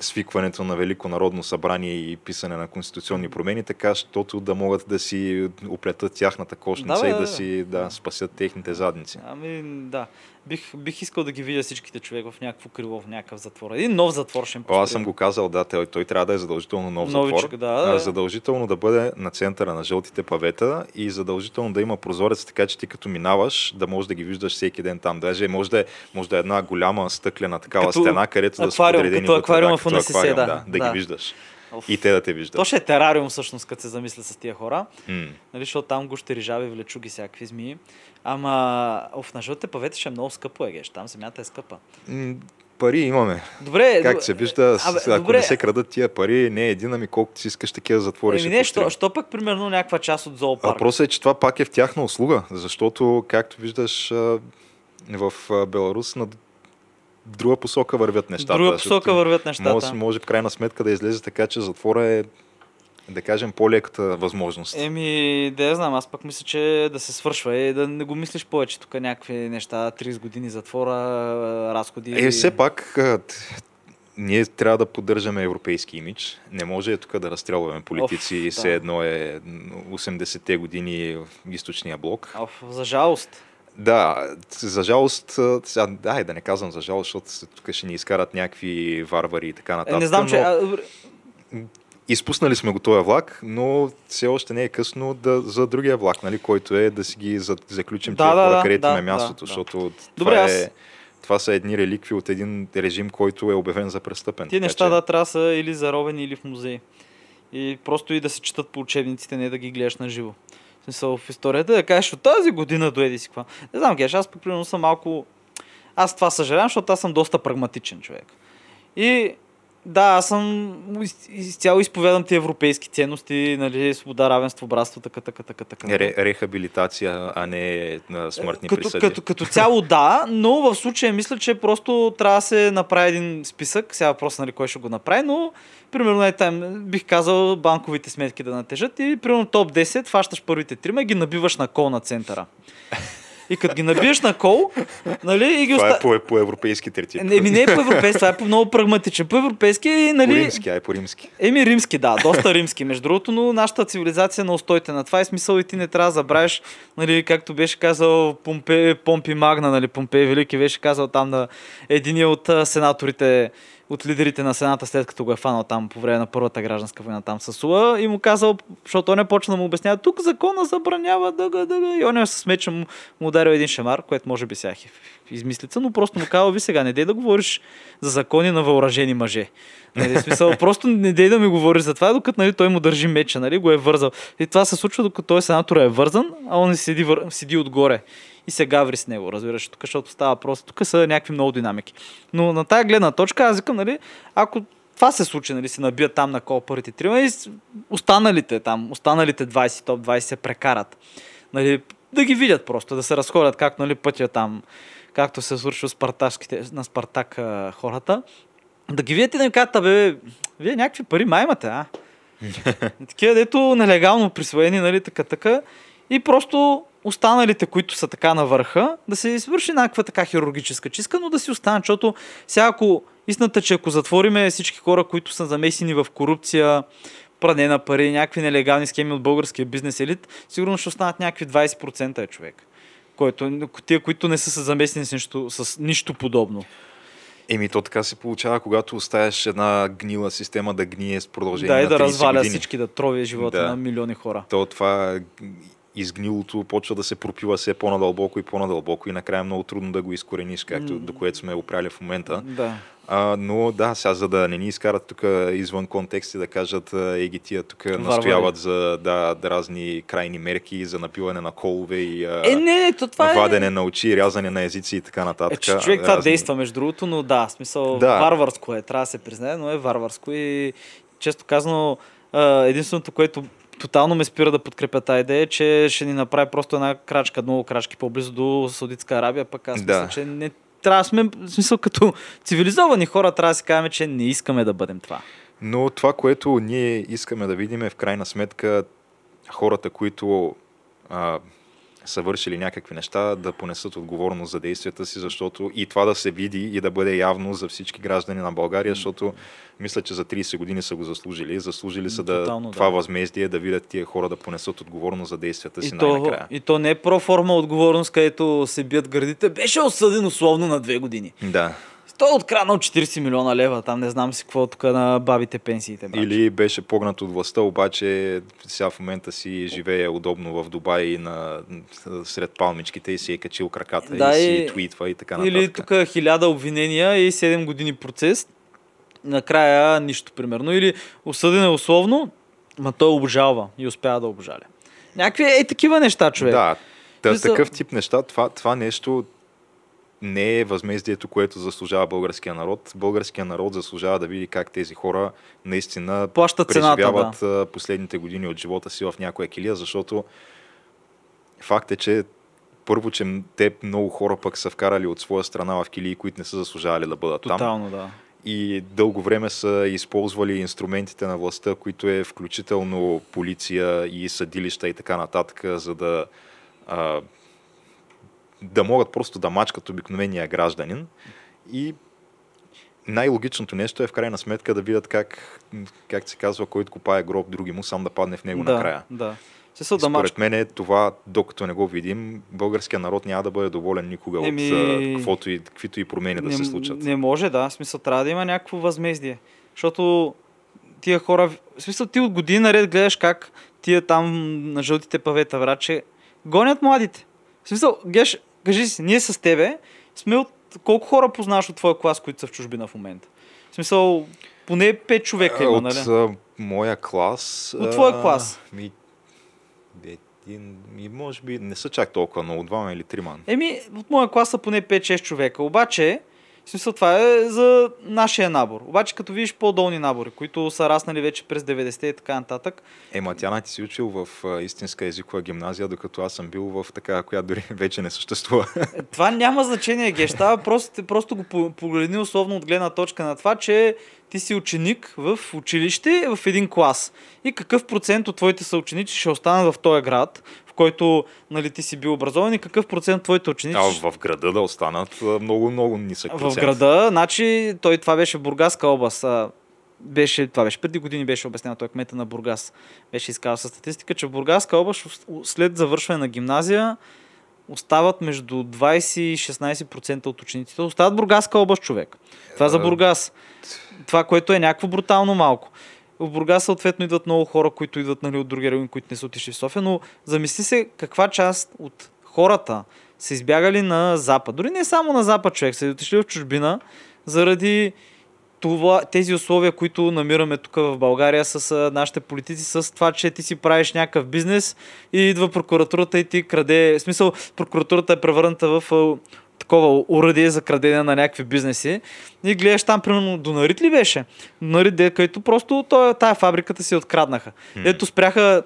свикването на Велико народно събрание и писане на конституционни промени, така, защото да могат да си оплетат тяхната кошница Да, и да, да си да, спасят техните задници. Ами, да. Бих, бих искал да ги видя всичките човек в някакво крило, в някакъв затвор. Един нов затвор ще им О, аз съм го казал, да, той, той трябва да е задължително нов Новичък, затвор. да, да. Задължително да бъде на центъра на жълтите павета и задължително да има прозорец, така че ти като минаваш да можеш да ги виждаш всеки ден там. Даже може да е, може да е една голяма стъклена такава Като стена, където да са подредени като аквариума в УНСС, да. да, да, Да. ги виждаш. Оф. И те да те виждат. То ще е терариум всъщност, като се замисля с тия хора. М. Нали, защото там гущерижави, влечуги, всякакви змии. Ама, оф, на жълтите павета ще е много скъпо, егеш. Там земята е скъпа. М, Пари имаме. Добре, Как се вижда, Абе, ако добре. не се крадат тия пари, не е един, ами колкото си искаш такива затвори Еми ще не, що, що пък примерно някаква част от зоопарк? Въпросът е, че това пак е в тяхна услуга, защото, както виждаш, в Беларус на друга посока вървят нещата. Друга защото посока вървят нещата. Може, може в крайна сметка да излезе така, че затвора е, да кажем, по-леката възможност. Еми, да я знам, аз пък мисля, че да се свършва и да не го мислиш повече. Тук някакви неща, 30 години затвора, разходи. Е, все пак, ние трябва да поддържаме европейски имидж. Не може тук да разстрелваме политици да. все едно е 80-те години в източния блок. Оф, за жалост. Да, за жалост, сега, дай да не казвам за жалост, защото тук ще ни изкарат някакви варвари и така Е, нататък. не знам, че... но добре. Изпуснали сме го този влак, но все още не е късно да, за другия влак, нали, който е да си ги за, заключим Да, да, хора, да, където да, е мястото, да, да. защото Добре, това, аз- е, това са едни реликви от един режим, който е обявен за престъпен. Така неща че- да трябва да са или заровени, или в музей. И просто и да се четат по учебниците, не да ги гледаш на живо. В смисъл в историята да кажеш от тази година доеди си какво. Не знам, геш, аз примерно съм малко... Аз това съжалявам, защото аз съм доста прагматичен човек. И да, аз съм из- изцяло изповядам ти европейски ценности, нали, свобода, равенство, братство, така, така, така, така. Ре, рехабилитация, а не на смъртни като, присъди. като, като цяло [LAUGHS] да, но в случая мисля, че просто трябва да се направи един списък. Сега въпрос нали кой ще го направи, но примерно нали, там, бих казал банковите сметки да натежат и примерно топ 10 фащаш първите трима и ги набиваш на кол на центъра. И като ги набиеш на кол, нали, и ги Това оста... е по, по европейски третип. Еми не е по европейски, това е по много прагматичен. По европейски, и, По нали... римски, ай по римски. Еми римски, да, доста римски, между другото, но нашата цивилизация е на устоите на това е смисъл и ти не трябва да забравиш, нали, както беше казал Помпе, Помпи Магна, нали, Помпей Велики беше казал там на единия от сенаторите, от лидерите на Сената, след като го е фанал там по време на Първата гражданска война там с Сула и му казал, защото той не почна да му обяснява, тук закона забранява дъга, дъга и он е с меча му, му ударил един шамар, което може би сега е измислица, но просто му казал, ви сега не дей да говориш за закони на въоръжени мъже. Нали, смисъл, [LAUGHS] просто не дей да ми говориш за това, докато нали, той му държи меча, нали, го е вързал. И това се случва, докато той сенатор е вързан, а он седи, седи отгоре и се гаври с него, разбираш, тук, защото става просто, тук са някакви много динамики. Но на тая гледна точка, аз викам, нали, ако това се случи, нали, се набият там на кол първите трима и с- останалите там, останалите 20, топ 20 се прекарат. Нали, да ги видят просто, да се разходят как нали, пътя там, както се случва на Спартак а, хората. Да ги видят и да им кажат, бе, вие някакви пари май имате, а? [LAUGHS] Такива, дето нелегално присвоени, нали, така, така. И просто останалите, които са така на върха, да се извърши някаква така хирургическа чистка, но да си останат, защото сега ако истината, че ако затвориме всички хора, които са замесени в корупция, пране на пари, някакви нелегални схеми от българския бизнес елит, сигурно ще останат някакви 20% е човек. Който, тия, които не са се замесени с нищо, с нищо подобно. Еми, то така се получава, когато оставяш една гнила система да гние с продължение Да, и да 30 разваля години. всички, да трови живота Да. на милиони хора. То това изгнилото почва да се пропива все по-надълбоко и по-надълбоко и накрая е много трудно да го изкорениш, както М. до което сме опряли в момента. Да. А, но да, сега за да не ни изкарат тук извън контекст и да кажат еги тия тук Варвари. настояват за да, разни крайни мерки, за напиване на колове и Е, не, не, то това е... вадене на очи, рязане на езици и така Е, нататък. че човек това Разни- действа между другото, но да, смисъл Да. варварско е, трябва да се признае, но е варварско и често казано единственото, което тотално ме спира да подкрепя тази идея, че ще ни направи просто една крачка, много крачки по-близо до Саудитска Арабия, пък аз Да. мисля, че не трябва да сме, в смисъл като цивилизовани хора, трябва да си кажем, че не искаме да бъдем това. Но това, което ние искаме да видим е в крайна сметка хората, които а, са вършили някакви неща, да понесат отговорност за действията си, защото и това да се види и да бъде явно за всички граждани на България, защото мисля, че за 30 години са го заслужили. Заслужили са да, Тотално, да. това възмездие, да видят тия хора да понесат отговорност за действията си И то, най-накрая. и то не е проформа отговорност, където се бият гърдите. Беше осъден условно на две години. Да. Той е откраднал 40 милиона лева, там не знам си какво тук на бабите пенсиите. Брат. Или беше погнат от властта, обаче сега в момента си живее удобно в Дубай на, сред палмичките и си е качил краката Да, и си и- твитва и така нататък. Или тук хиляда обвинения и 7 години процес. Накрая нищо, примерно. Или осъден е условно, ма той обжалва и успява да обжаля. Някакви е такива неща, човек. Да, Смисъл- такъв тип неща, това, това нещо не е възмездието, което заслужава българския народ. Българския народ заслужава да види как тези хора наистина Плащат цената, преживяват а, последните години от живота си в някоя килия, защото факт е, че първо, че те много хора пък са вкарали от своя страна в килии, които не са заслужавали да бъдат там. Тотално, да. И дълго време са използвали инструментите на властта, които е включително полиция и съдилища и така нататък, за да, а, да могат просто да мачкат обикновения гражданин. И най-логичното нещо е в крайна сметка да видят как, как се казва, който копае гроб, други му сам да падне в него да, накрая. Да. Се мач... Според мен е това, докато не го видим, българския народ няма да бъде доволен никога Еми, от каквото и, каквито и промени да се случат. Не може, да. В смисъл, трябва да има някакво възмездие. Защото тия хора, в смисъл, ти от години наред гледаш как тия там на жълтите павета, враче, гонят младите. В смисъл, геш, кажи си, ние с тебе сме от колко хора познаваш от твоя клас, които са в чужбина в момента? В смисъл, поне 5 човека има, от нали? а, моя клас. От твоя а, клас. Ми, един, ми, може би не са чак толкова много, двама или трима. Еми, от моя клас са поне 5-6 човека. Обаче, В смисъл, това е за нашия набор. Обаче, като видиш по-долни набори, които са раснали вече през 90-те и така нататък, Ема, тя ти си учил в истинска езикова гимназия, докато аз съм бил в такава, която дори [LAUGHS] вече не съществува. е, това няма значение, Геща. Просто, просто го по- погледни условно от гледна точка на това, че ти си ученик в училище в един клас. И какъв процент от твоите съученици ще останат в този град, в който нали, ти си бил образован и какъв процент твоите ученици А в града да останат много, много нисък в процент. града, значи той това беше в Бургаска област. Беше, това беше преди години беше обяснено, той е кмета на Бургас. Беше изказал със статистика, че в Бургаска област след завършване на гимназия остават между 20 и 16% от учениците. Остават в Бургаска област човек. Това за А, Бургас. Това, което е някакво брутално малко. В Бургас съответно идват много хора, които идват нали, от други райони, които не са отишли в София, но замисли се каква част от хората са избягали на Запад. Дори не само на Запад човек, са отишли в чужбина заради това, тези условия, които намираме тук в България с нашите политици, с това, че ти си правиш някакъв бизнес и идва прокуратурата и ти краде. В смисъл, прокуратурата е превърната в такова уръдие за крадене на някакви бизнеси. И гледаш там, примерно, Донарит ли беше? Донарит, де, където просто той, тая фабриката си откраднаха. Ето спряха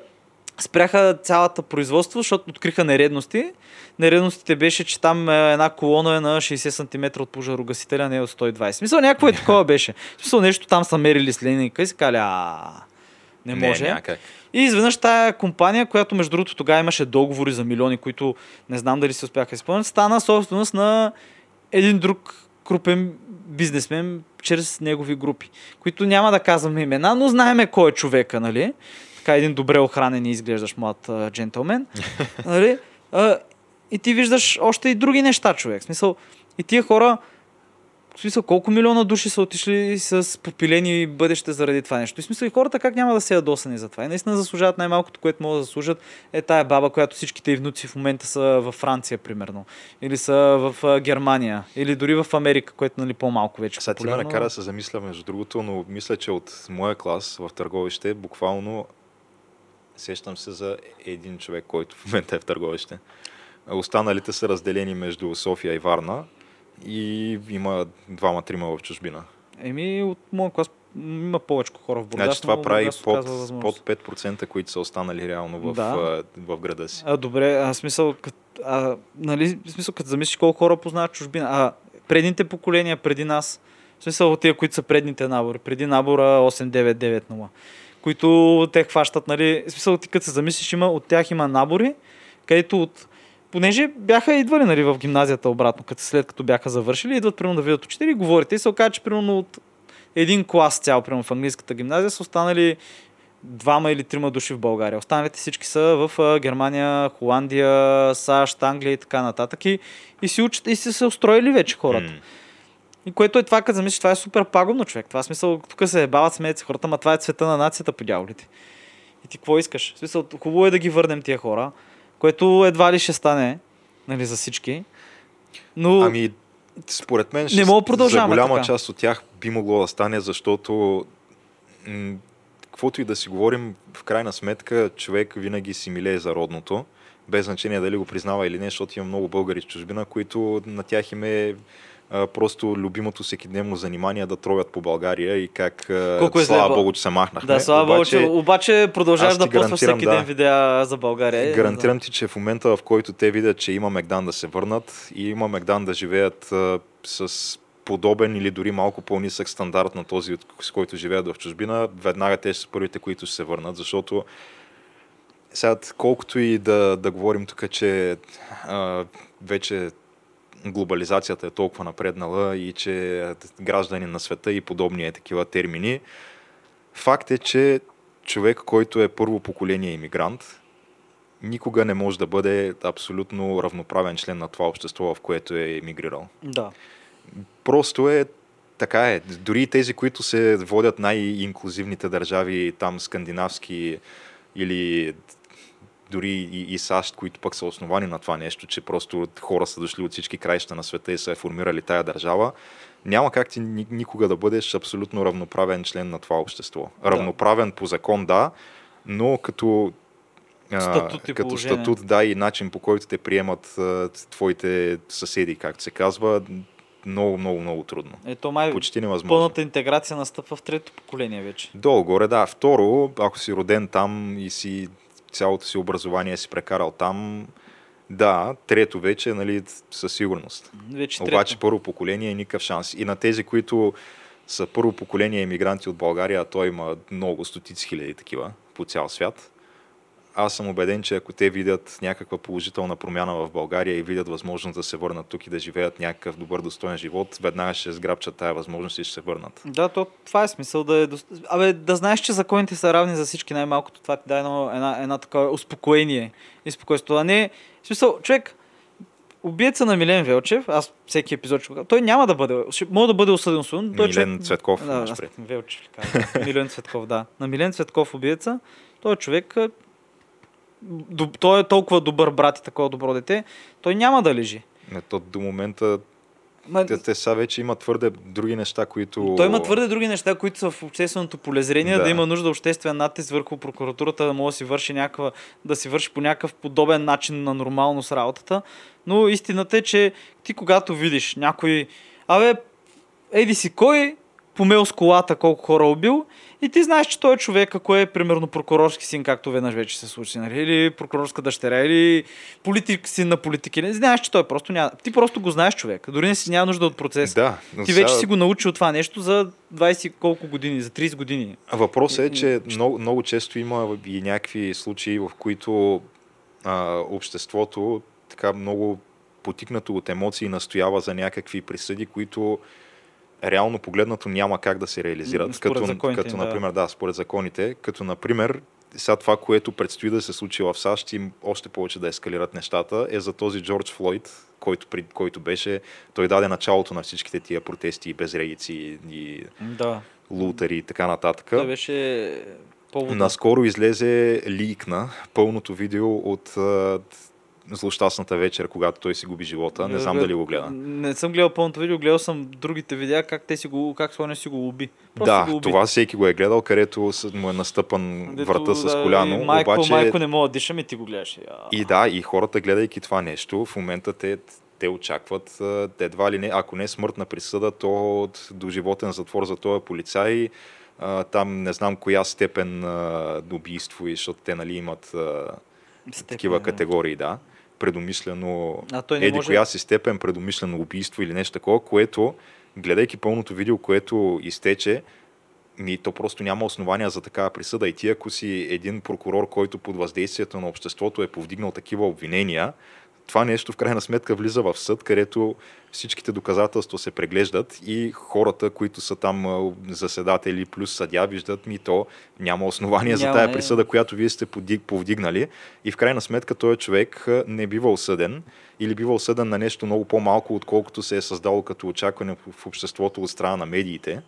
спряха цялата производство, защото откриха нередности. Нередностите беше, че там е, една колона е на 60 см от пожарогасителя, не от 120. В Смисъл, някакво е такова беше. Смисъл, нещо там са мерили с линейка и си кали, а не може. Не, някак. И изведнъж тая компания, която между другото тогава имаше договори за милиони, които не знам дали се успяха да изпълнят, стана собственост на един друг крупен бизнесмен чрез негови групи, които няма да казваме имена, но знаеме кой е човека, нали? Така един добре охранен и изглеждаш млад а, джентълмен. [LAUGHS] нали? А, и ти виждаш още и други неща, човек. В смисъл, и тия хора, в смисъл, колко милиона души са отишли с попилени бъдеще заради това нещо. И смисъл, и хората как няма да се ядосани за това. И наистина заслужават най-малкото, което могат да заслужат, е тая баба, която всичките й внуци в момента са във Франция, примерно. Или са в Германия. Или дори в Америка, което нали по-малко вече. Сега ти ме накара да се замисля, между другото, но мисля, че от моя клас в Търговище, буквално сещам се за един човек, който в момента е в Търговище. Останалите са разделени между София и Варна и има двама-трима в чужбина. Еми, от моя клас има повече хора в Бургас. Значи това прави под, под 5%, които са останали реално в, Да. а, в града си. А, добре, а смисъл, кът, а, нали, в смисъл, като замислиш колко хора познават чужбина. А, предните поколения, преди нас, в смисъл от тия, които са предните набори, преди набора 8990, които те хващат, нали, в смисъл ти като се замислиш, има, от тях има набори, където от Понеже бяха идвали нали, в гимназията обратно, като след като бяха завършили, идват примерно да видят учители и говорите. И се оказа, че примерно от един клас цял, примерно в английската гимназия, са останали двама или трима души в България. Останалите всички са в Германия, Холандия, САЩ, Англия и така нататък. И, и си учат, и си се устроили вече хората. М. И което е това, като замислиш, това е супер пагубно човек. Това е смисъл, тук се бават смеят се хората, ма това е цвета на нацията по дяволите. И ти какво искаш? В смисъл, хубаво е да ги върнем тия хора, което едва ли ще стане, нали, за всички. Но Ами, според мен, Не ще, мога да продължаваме за голяма така. част от тях би могло да стане, защото м- каквото и да си говорим, в крайна сметка човек винаги си милее за родното, без значение дали го признава или не, защото има много българи в чужбина, които на тях им е а, просто любимото всекидневно занимание да тровят по България и как Колко е слава бо- Богу, че се махнахме. да, слава Богу, че Обаче- продължаваш да постваш всеки ден да. видеа за България. Гарантирам ти, че в момента, в който те видят, че има Мегдан да се върнат и има Мегдан да живеят а, с подобен или дори малко по-нисък стандарт на този, с който живеят в чужбина, веднага те са първите, които ще се върнат, защото сега, колкото и да, да говорим тук, че а, вече глобализацията е толкова напреднала и че граждани на света и подобни е такива термини, факт е, че човек, който е първо поколение иммигрант, никога не може да бъде абсолютно равноправен член на това общество, в което е емигрирал. Да. Просто е така е. Дори тези, които се водят най-инклюзивните държави, там скандинавски или дори и, и САЩ, които пък са основани на това нещо, че просто хора са дошли от всички краища на света и са е формирали тая държава, няма как ти ни- никога да бъдеш абсолютно равноправен член на това общество. Равноправен по закон, да, но като Статут и като положение. статут, да, и начин по който те приемат а, твоите съседи, както се казва, много, много, много трудно. Ето май Почти невъзможно. пълната интеграция настъпва в трето поколение вече. Долу-горе, да. Второ, ако си роден там и си цялото си образование си прекарал там, да, трето вече, нали, със сигурност. Вече Обаче трето. първо поколение е никакъв шанс. И на тези, които са първо поколение емигранти от България, а той има много, стотици хиляди такива по цял свят. Аз съм убеден, че ако те видят някаква положителна промяна в България и видят възможност да се върнат тук и да живеят някакъв добър, достоен живот, веднага ще сграбчат тая възможност и ще се върнат. Да, то, това е смисъл да е... дост- Абе, да знаеш, че законите са равни за всички, най-малкото това ти даде едно, една, една такава успокоение и спокойствие. А не, в смисъл, човек, убиеца на Милен Велчев, аз всеки епизод ще той няма да бъде, може да бъде осъден осъден. Той Милен човек, Цветков, да, аз. Велчев казвам? Милен Цветков, да. На Милен Цветков убиеца, той човек, а, д- той е толкова добър брат и такова добро дете, той няма да лежи. Не, то до момента Ма, те, те са вече има твърде други неща, които... Той има твърде други неща, които са в общественото полезрение, да. Да. да има нужда обществен натиск върху прокуратурата, да може да си върши някаква, да си върши по някакъв подобен начин на нормалност работата. Но истината е, че ти когато видиш някой, абе, еди си кой, помел с колата колко хора е убил и ти знаеш, че той е човек, ако е примерно прокурорски син, както веднъж вече се случи, нали? или прокурорска дъщеря, или политик син на политики. Не знаеш, че той просто няма. Ти просто го знаеш човек. Дори не си няма нужда от процес. Да, Ти сега- вече си го научил това нещо за 20 и колко години, за 30 години. Въпросът е, че много, много често има и някакви случаи, в които а, обществото така много потикнато от емоции настоява за някакви присъди, които реално погледнато няма как да се реализират. Според като, законите като им, да. например, да, според законите, като например сега това, което предстои да се случи в САЩ и още повече да ескалират нещата, е за този Джордж Флойд, който, при, който беше, той даде началото на всичките тия протести и безредици и Да. лутари и така нататък. Той беше повод. Наскоро излезе ликна пълното видео от злощастната вечер, когато той си губи живота. Не знам дали го гледа. Не съм гледал пълното видео, гледал съм другите видеа, как те си го, как Соня си го уби. Просто Да, го уби. това всеки го е гледал, където с- му е настъпан Дето, врата с да, коляно. И майко, обаче... майко не мога да дишам и ти го гледаш. Я. И да, и хората, гледайки това нещо, в момента те, те очакват а, едва ли не, ако не е смъртна присъда, то от доживотен затвор за този полицай. А, там не знам коя степен а, убийство, и защото те нали, имат а, Степен, такива категории, да. Предумислено, А той не еди може- коя си степен предумислено убийство или нещо такова, което, гледайки пълното видео, което изтече, ми то просто няма основания за такава присъда. И ти, ако си един прокурор, който под въздействието на обществото е повдигнал такива обвинения, това нещо в крайна сметка влиза в съд, където всичките доказателства се преглеждат и хората, които са там заседатели плюс съдя, виждат ми то няма основания за тая присъда, която вие сте повдигнали. И в крайна сметка този човек не бива осъден или бива осъден на нещо много по-малко, отколкото се е създало като очакване в- обществото от страна на медиите.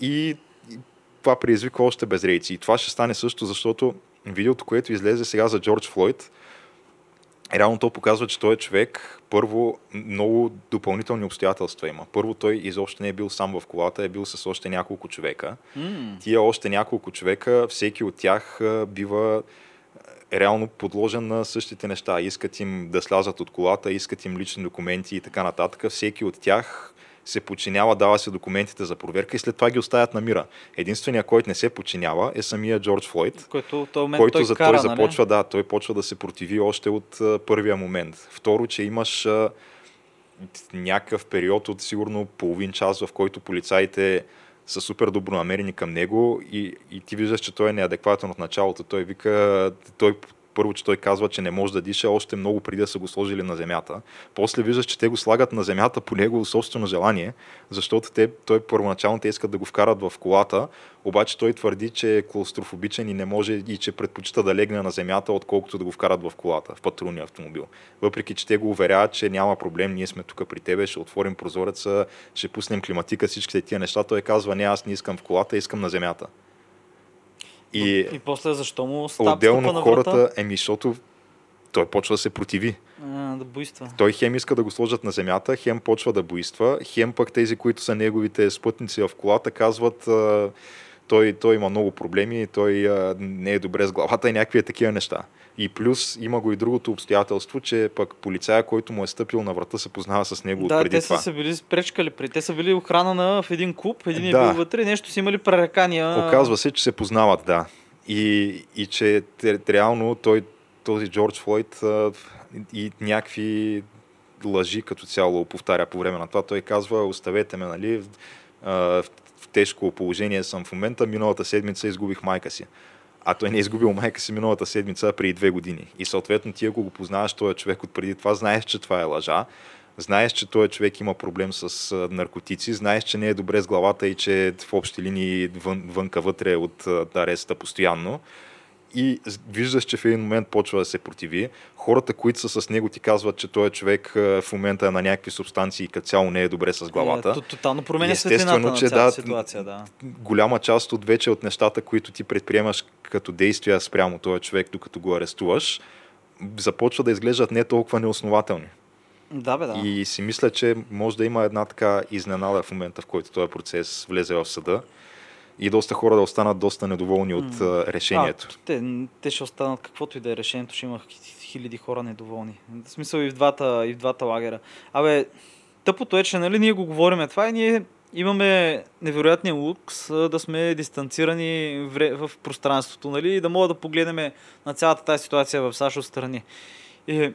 И и това предизвиква още безрейци. И това ще стане също, защото видеото, което излезе сега за Джордж Флойд, реално то показва, че той е човек, първо, много допълнителни обстоятелства има. Първо, той изобщо не е бил сам в колата, е бил с още няколко човека. М, Тия още няколко човека, всеки от тях бива реално подложен на същите неща. Искат им да слязат от колата, искат им лични документи и така нататък. Всеки от тях се подчинява, дава се документите за проверка и след това ги оставят на мира. Единственият, който не се подчинява е самия Джордж Флойд, Който който той за кара, той нали? започва, да, той почва да се противи още от а, първия момент. Второ, че имаш а, някакъв период от сигурно половин час, в който полицаите са супер добронамерени към него и, и ти виждаш, че той е неадекватен от началото. Той вика, той първо, че той казва, че не може да диша още много преди да са го сложили на земята. После виждаш, че те го слагат на земята по негово собствено желание, защото те, той първоначално те искат да го вкарат в колата, обаче той твърди, че е клаустрофобичен и не може и че предпочита да легне на земята, отколкото да го вкарат в колата, в патрулния автомобил. Въпреки, че те го уверяват, че няма проблем, ние сме тук при тебе, ще отворим прозореца, ще пуснем климатика, всичките тия неща. Той казва, не, аз не искам в колата, искам на земята. И, И после защо му стап отделно на хората, еми, защото той почва да се противи. А, да буйства. Той хем иска да го сложат на земята, хем почва да буйства, хем пък тези, които са неговите спътници в колата, казват той, той има много проблеми, той а, не е добре с главата и някакви е такива неща. И плюс има го и другото обстоятелство, че пък полицая, който му е стъпил на врата, се познава с него да, преди те това. са се били спречкали при. Те са били охрана на, в един клуб, един Да. е бил вътре, нещо си имали пререкания. Оказва се, че се познават, да. И, и че те- реално той, този Джордж Флойд а, и някакви лъжи като цяло повтаря по време на това. Той казва, оставете ме, нали, а, в, тежко положение съм в момента, миналата седмица изгубих майка си. А той не е изгубил майка си миналата седмица преди две години. И съответно ти, ако го познаваш този човек от преди това, знаеш, че това е лъжа. Знаеш, че този човек има проблем с наркотици, знаеш, че не е добре с главата и че е в общи линии вън, вънка вътре е от ареста постоянно. И виждаш, че в един момент почва да се противи. Хората, които са с него, ти казват, че този човек а, в момента е на някакви субстанции и като цяло не е добре с главата. Е, то- тотално променя Естествено, на че цялата да, ситуация, да. голяма част от вече от нещата, които ти предприемаш като действия спрямо този човек, докато го арестуваш, започва да изглеждат не толкова неоснователни. Да, бе, да. И си мисля, че може да има една така изненада в момента, в който този процес влезе в съда и доста хора да останат доста недоволни от а, решението. А, те, те ще останат каквото и да е решението, ще има хи- хиляди хора недоволни. В смисъл и в двата, и в двата лагера. Абе, тъпото е, че нали, ние го говориме това и ние имаме невероятния лукс да сме дистанцирани в пространството, нали, и да мога да погледнем на цялата тази ситуация в САЩ отстрани. И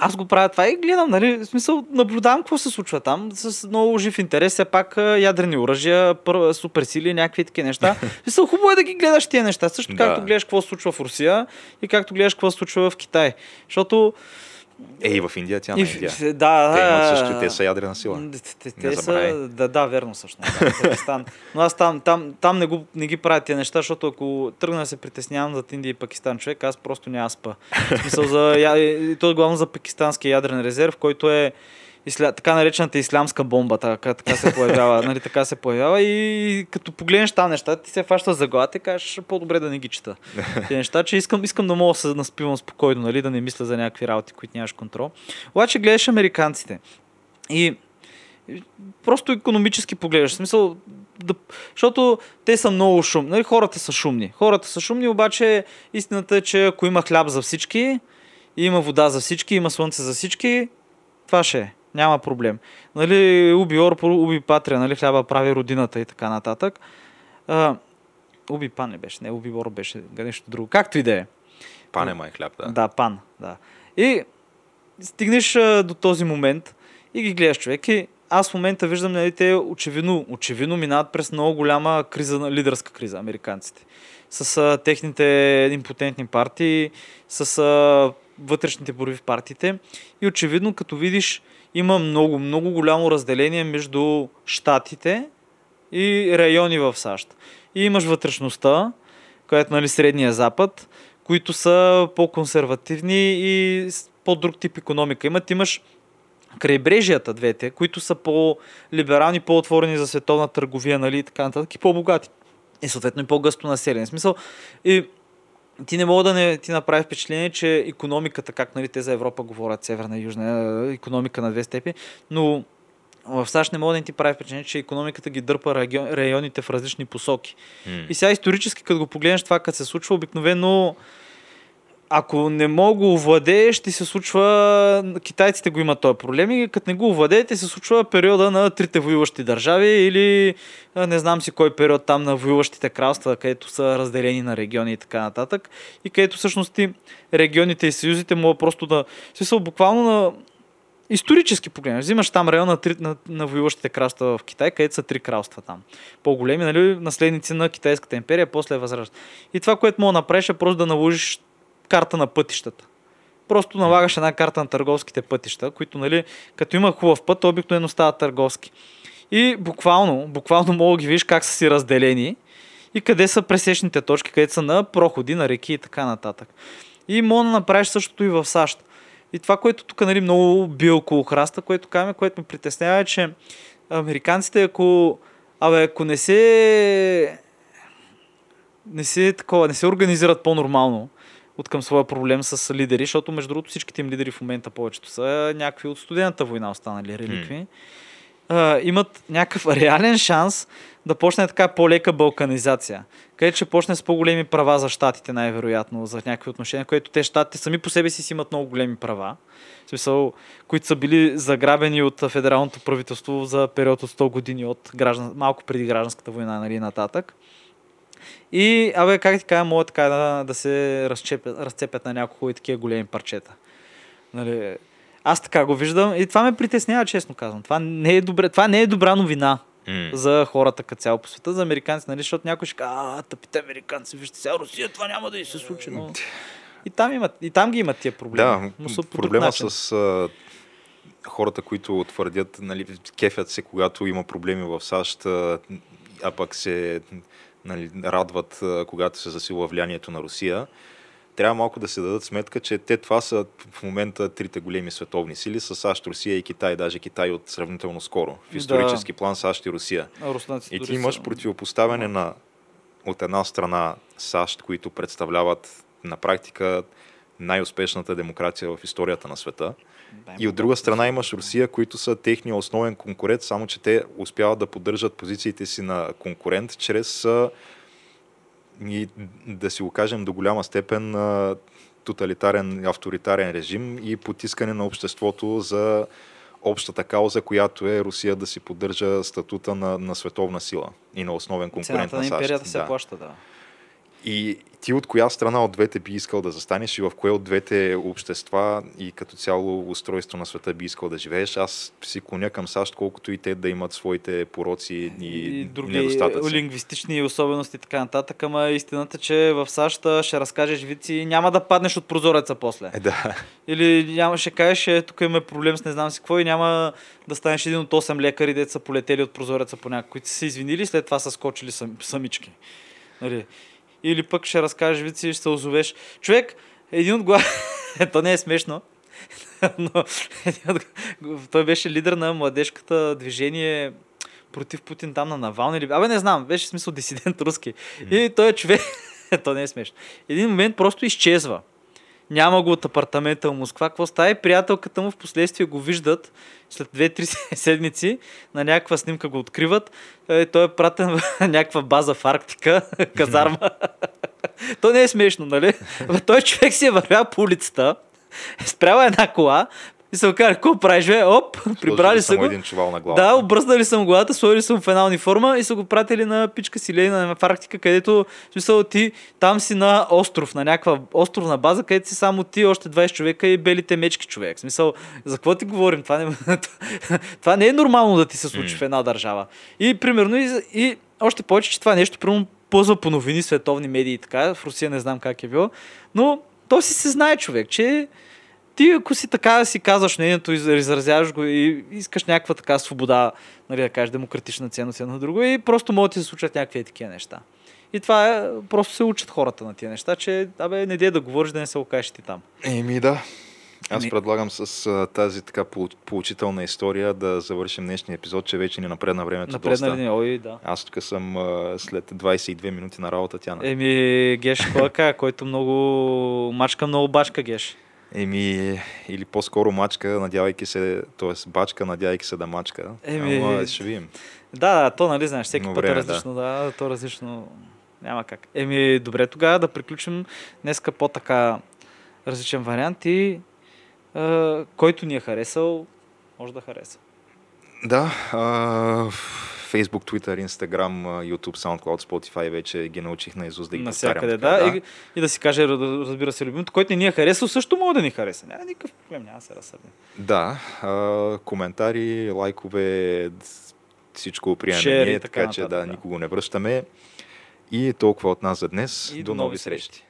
аз го правя това и гледам, нали, в смисъл, наблюдавам какво се случва там с много жив интерес, все пак ядрени оръжия, пър- суперсили, някакви такива неща. [LAUGHS] Смисъл, хубаво е да ги гледаш тия неща, също Да. както гледаш какво се случва в Русия и както гледаш какво се случва в Китай. Защото Е, и в Индия тя Индия. в- да, Те имат да, също, те са ядрена сила. Те, те, Не са, да, да, верно всъщност. Да. Но аз там, там, там не, го, не ги правя тия неща, защото ако тръгна да се притеснявам за Индия и Пакистан човек, аз просто няма спа. В смисъл за, и то е главно за пакистанския ядрен резерв, който е исля, така наречената ислямска бомба, така, така се появява, [LAUGHS] нали, така се появява и като погледнеш там неща, ти се фащаш за главата и кажеш по-добре да не ги чета. [LAUGHS] Те неща, че искам, искам да мога да се наспивам спокойно, нали, да не мисля за някакви работи, които нямаш контрол. Обаче гледаш американците и просто економически погледаш. В смисъл, да, защото те са много шумни. Нали, хората са шумни. Хората са шумни, обаче истината е, че ако има хляб за всички, има вода за всички, има слънце за всички, това ще е. Няма проблем. Нали, уби Орпо, уби Патрия, нали, хляба прави родината и така нататък. А, уби Пан не беше, не, уби Ор беше нещо друго. Както и да е. Пане май хляб, да. Да, пан, да. И стигнеш а, до този момент и ги гледаш човек и аз в момента виждам, нали, те очевидно, очевидно минават през много голяма криза, лидерска криза, американците. С а, техните импотентни партии, с а, вътрешните борби в партиите. И очевидно, като видиш, има много, много голямо разделение между щатите и райони в САЩ. И имаш вътрешността, която нали, средния запад, които са по-консервативни и по-друг тип економика. Имат, имаш крайбрежията двете, които са по-либерални, по-отворени за световна търговия, нали, и така нататък, и по-богати. И съответно и по-гъсто населени. Смисъл, и ти не мога да не ти направи впечатление, че економиката, как нали, те за Европа говорят, северна и южна, економика на две степи, но в САЩ не мога да не ти прави впечатление, че економиката ги дърпа район, районите в различни посоки. М. И сега исторически, като го погледнеш това, като се случва, обикновено ако не мога го овладееш, ще се случва... Китайците го имат този проблем и като не го овладеете, се случва периода на трите воюващи държави или не знам си кой период там на воюващите кралства, където са разделени на региони и така нататък. И където всъщност ти регионите и съюзите могат просто да... Смисъл, буквално на исторически погледнеш. Взимаш там район на, три, на, на воюващите кралства в Китай, където са три кралства там. По-големи, нали, наследници на Китайската империя, после възражда. И това, което мога да направиш е просто да наложиш карта на пътищата. Просто налагаш една карта на търговските пътища, които, нали, като има хубав път, обикновено стават търговски. И буквално, буквално мога да ги видиш как са си разделени и къде са пресечните точки, където са на проходи, на реки и така нататък. И мога да направиш същото и в САЩ. И това, което тук нали, много би около храста, което казваме, което ме притеснява е, че американците, ако, абе, ако не се не се, такова, не се организират по-нормално от към своя проблем с лидери, защото между другото всичките им лидери в момента повечето са някакви от студената война останали реликви. а, имат някакъв [LAUGHS] реален шанс да почне така по-лека балканизация. Където ще почне с по-големи права за щатите, най-вероятно, за някакви отношения, което те щатите сами по себе си си имат много големи права. В смисъл, които са били заграбени от федералното правителство за период от 100 години от граждан, малко преди гражданската война, нали, нататък. И, абе, как ти кажа, могат така да, да се разцепят, разцепят на няколко и такива големи парчета. Нали, аз така го виждам и това ме притеснява, честно казвам. Това не е, добре, това не е добра новина М. за хората като цяло по света, за американците, нали? Защото някой ще каже, а, тъпите американци, вижте сега Русия, това няма да и се случи, но... И там, имат, и там ги имат тия проблеми. Да, но са проблема начин. с а, хората, които твърдят, нали, кефят се, когато има проблеми в САЩ, а пък се нали, радват, когато се засилва влиянието на Русия, трябва малко да се дадат сметка, че те това са в момента трите големи световни сили с САЩ, Русия и Китай, даже Китай от сравнително скоро. В Да. исторически план САЩ и Русия. Руснаците И ти имаш противопоставяне на от една страна САЩ, които представляват на практика най-успешната демокрация в историята на света. И от друга страна имаш Русия, които са техния основен конкурент, само че те успяват да поддържат позициите си на конкурент чрез и да си го кажем до голяма степен тоталитарен, авторитарен режим и потискане на обществото за общата кауза, която е Русия да си поддържа статута на, на световна сила и на основен конкурент Цената на на САЩ. империята се Да. плаща, да. И ти от коя страна от двете би искал да застанеш и в кое от двете общества и като цяло устройство на света би искал да живееш? Аз си клоня към САЩ, колкото и те да имат своите пороци и, и други недостатъци. лингвистични особености и така нататък, ама истината, че в САЩ ще разкажеш вици и няма да паднеш от прозореца после. Е, да. Или няма, ще кажеш, е, тук имаме проблем с не знам си какво и няма да станеш един от 8 лекари, деца са полетели от прозореца по някакви, които са се извинили, след това са скочили сам, самички. Нали? Или пък ще разкажеш вици и ще се озовеш. Човек, един от глава... [LAUGHS] То не е смешно, [LAUGHS] но той беше лидер на младежката движение против Путин там на Навални или... Абе не знам, беше смисъл дисидент руски. И той е човек... [LAUGHS] То не е смешно. Един момент просто изчезва. Няма го от апартамента в Москва. Какво става? И приятелката му в последствие го виждат след 2-3 [LAUGHS] седмици на някаква снимка го откриват. Е, Той е пратен в [LAUGHS] някаква база в Арктика, [LAUGHS] казарма. То не е смешно, нали? Той човек си е вървял по улицата, спряла една кола и се оказа, какво правиш, бе? Оп, прибрали са го. един чувал на главата. Да, обръснали съм главата, сложили съм в една униформа и са го пратили на пичка си Ленина в Арктика, където, в смисъл, ти там си на остров, на някаква островна база, където си само ти, още 20 човека и белите мечки човек. В смисъл, за какво ти говорим? Това не, [LAUGHS] това не е нормално да ти се случи М. в една държава. И примерно, и, и още повече, че това нещо, примерно, ползва по новини, световни медии и така. В Русия не знам как е било. Но то си се знае човек, че ти ако си така си казваш мнението, из- изразяваш го и искаш някаква така свобода, нали, да кажеш демократична ценност едно на друго и просто могат да ти се случат някакви такива неща. И това е, просто се учат хората на тия неща, че, абе, не дей да говориш, да не се окажеш ти там. Еми да. Аз Ами- предлагам с а, тази така поучителна история да завършим днешния епизод, че вече ни напредна времето Напредна доста. ли? Ой, да. Аз тук съм а, след 22 минути на работа, Тяна. Еми, Геш Клака, който много мачка, много бачка Геш. Еми, или по-скоро мачка, надявайки се, т.е. бачка, надявайки се да мачка. Еми, Ама ще видим. Да, да, то нали знаеш, всеки Но път време, е различно, да. да, то различно няма как. Еми, добре тогава да приключим днеска по така различен вариант и а, който ни е харесал, може да хареса. Да, а, Facebook, Twitter, Instagram, YouTube, SoundCloud, Spotify вече ги научих на Изус да ги Навсякъде, повтарям. да. И, и, да си каже, разбира се, любимото, който не ни е харесал, също може да ни хареса. Няма никакъв проблем, няма да се разсърдим. Да, а, коментари, лайкове, всичко приемаме ние, така така че нататък, да, да. никого не връщаме. И толкова от нас за днес. И до нови срещи.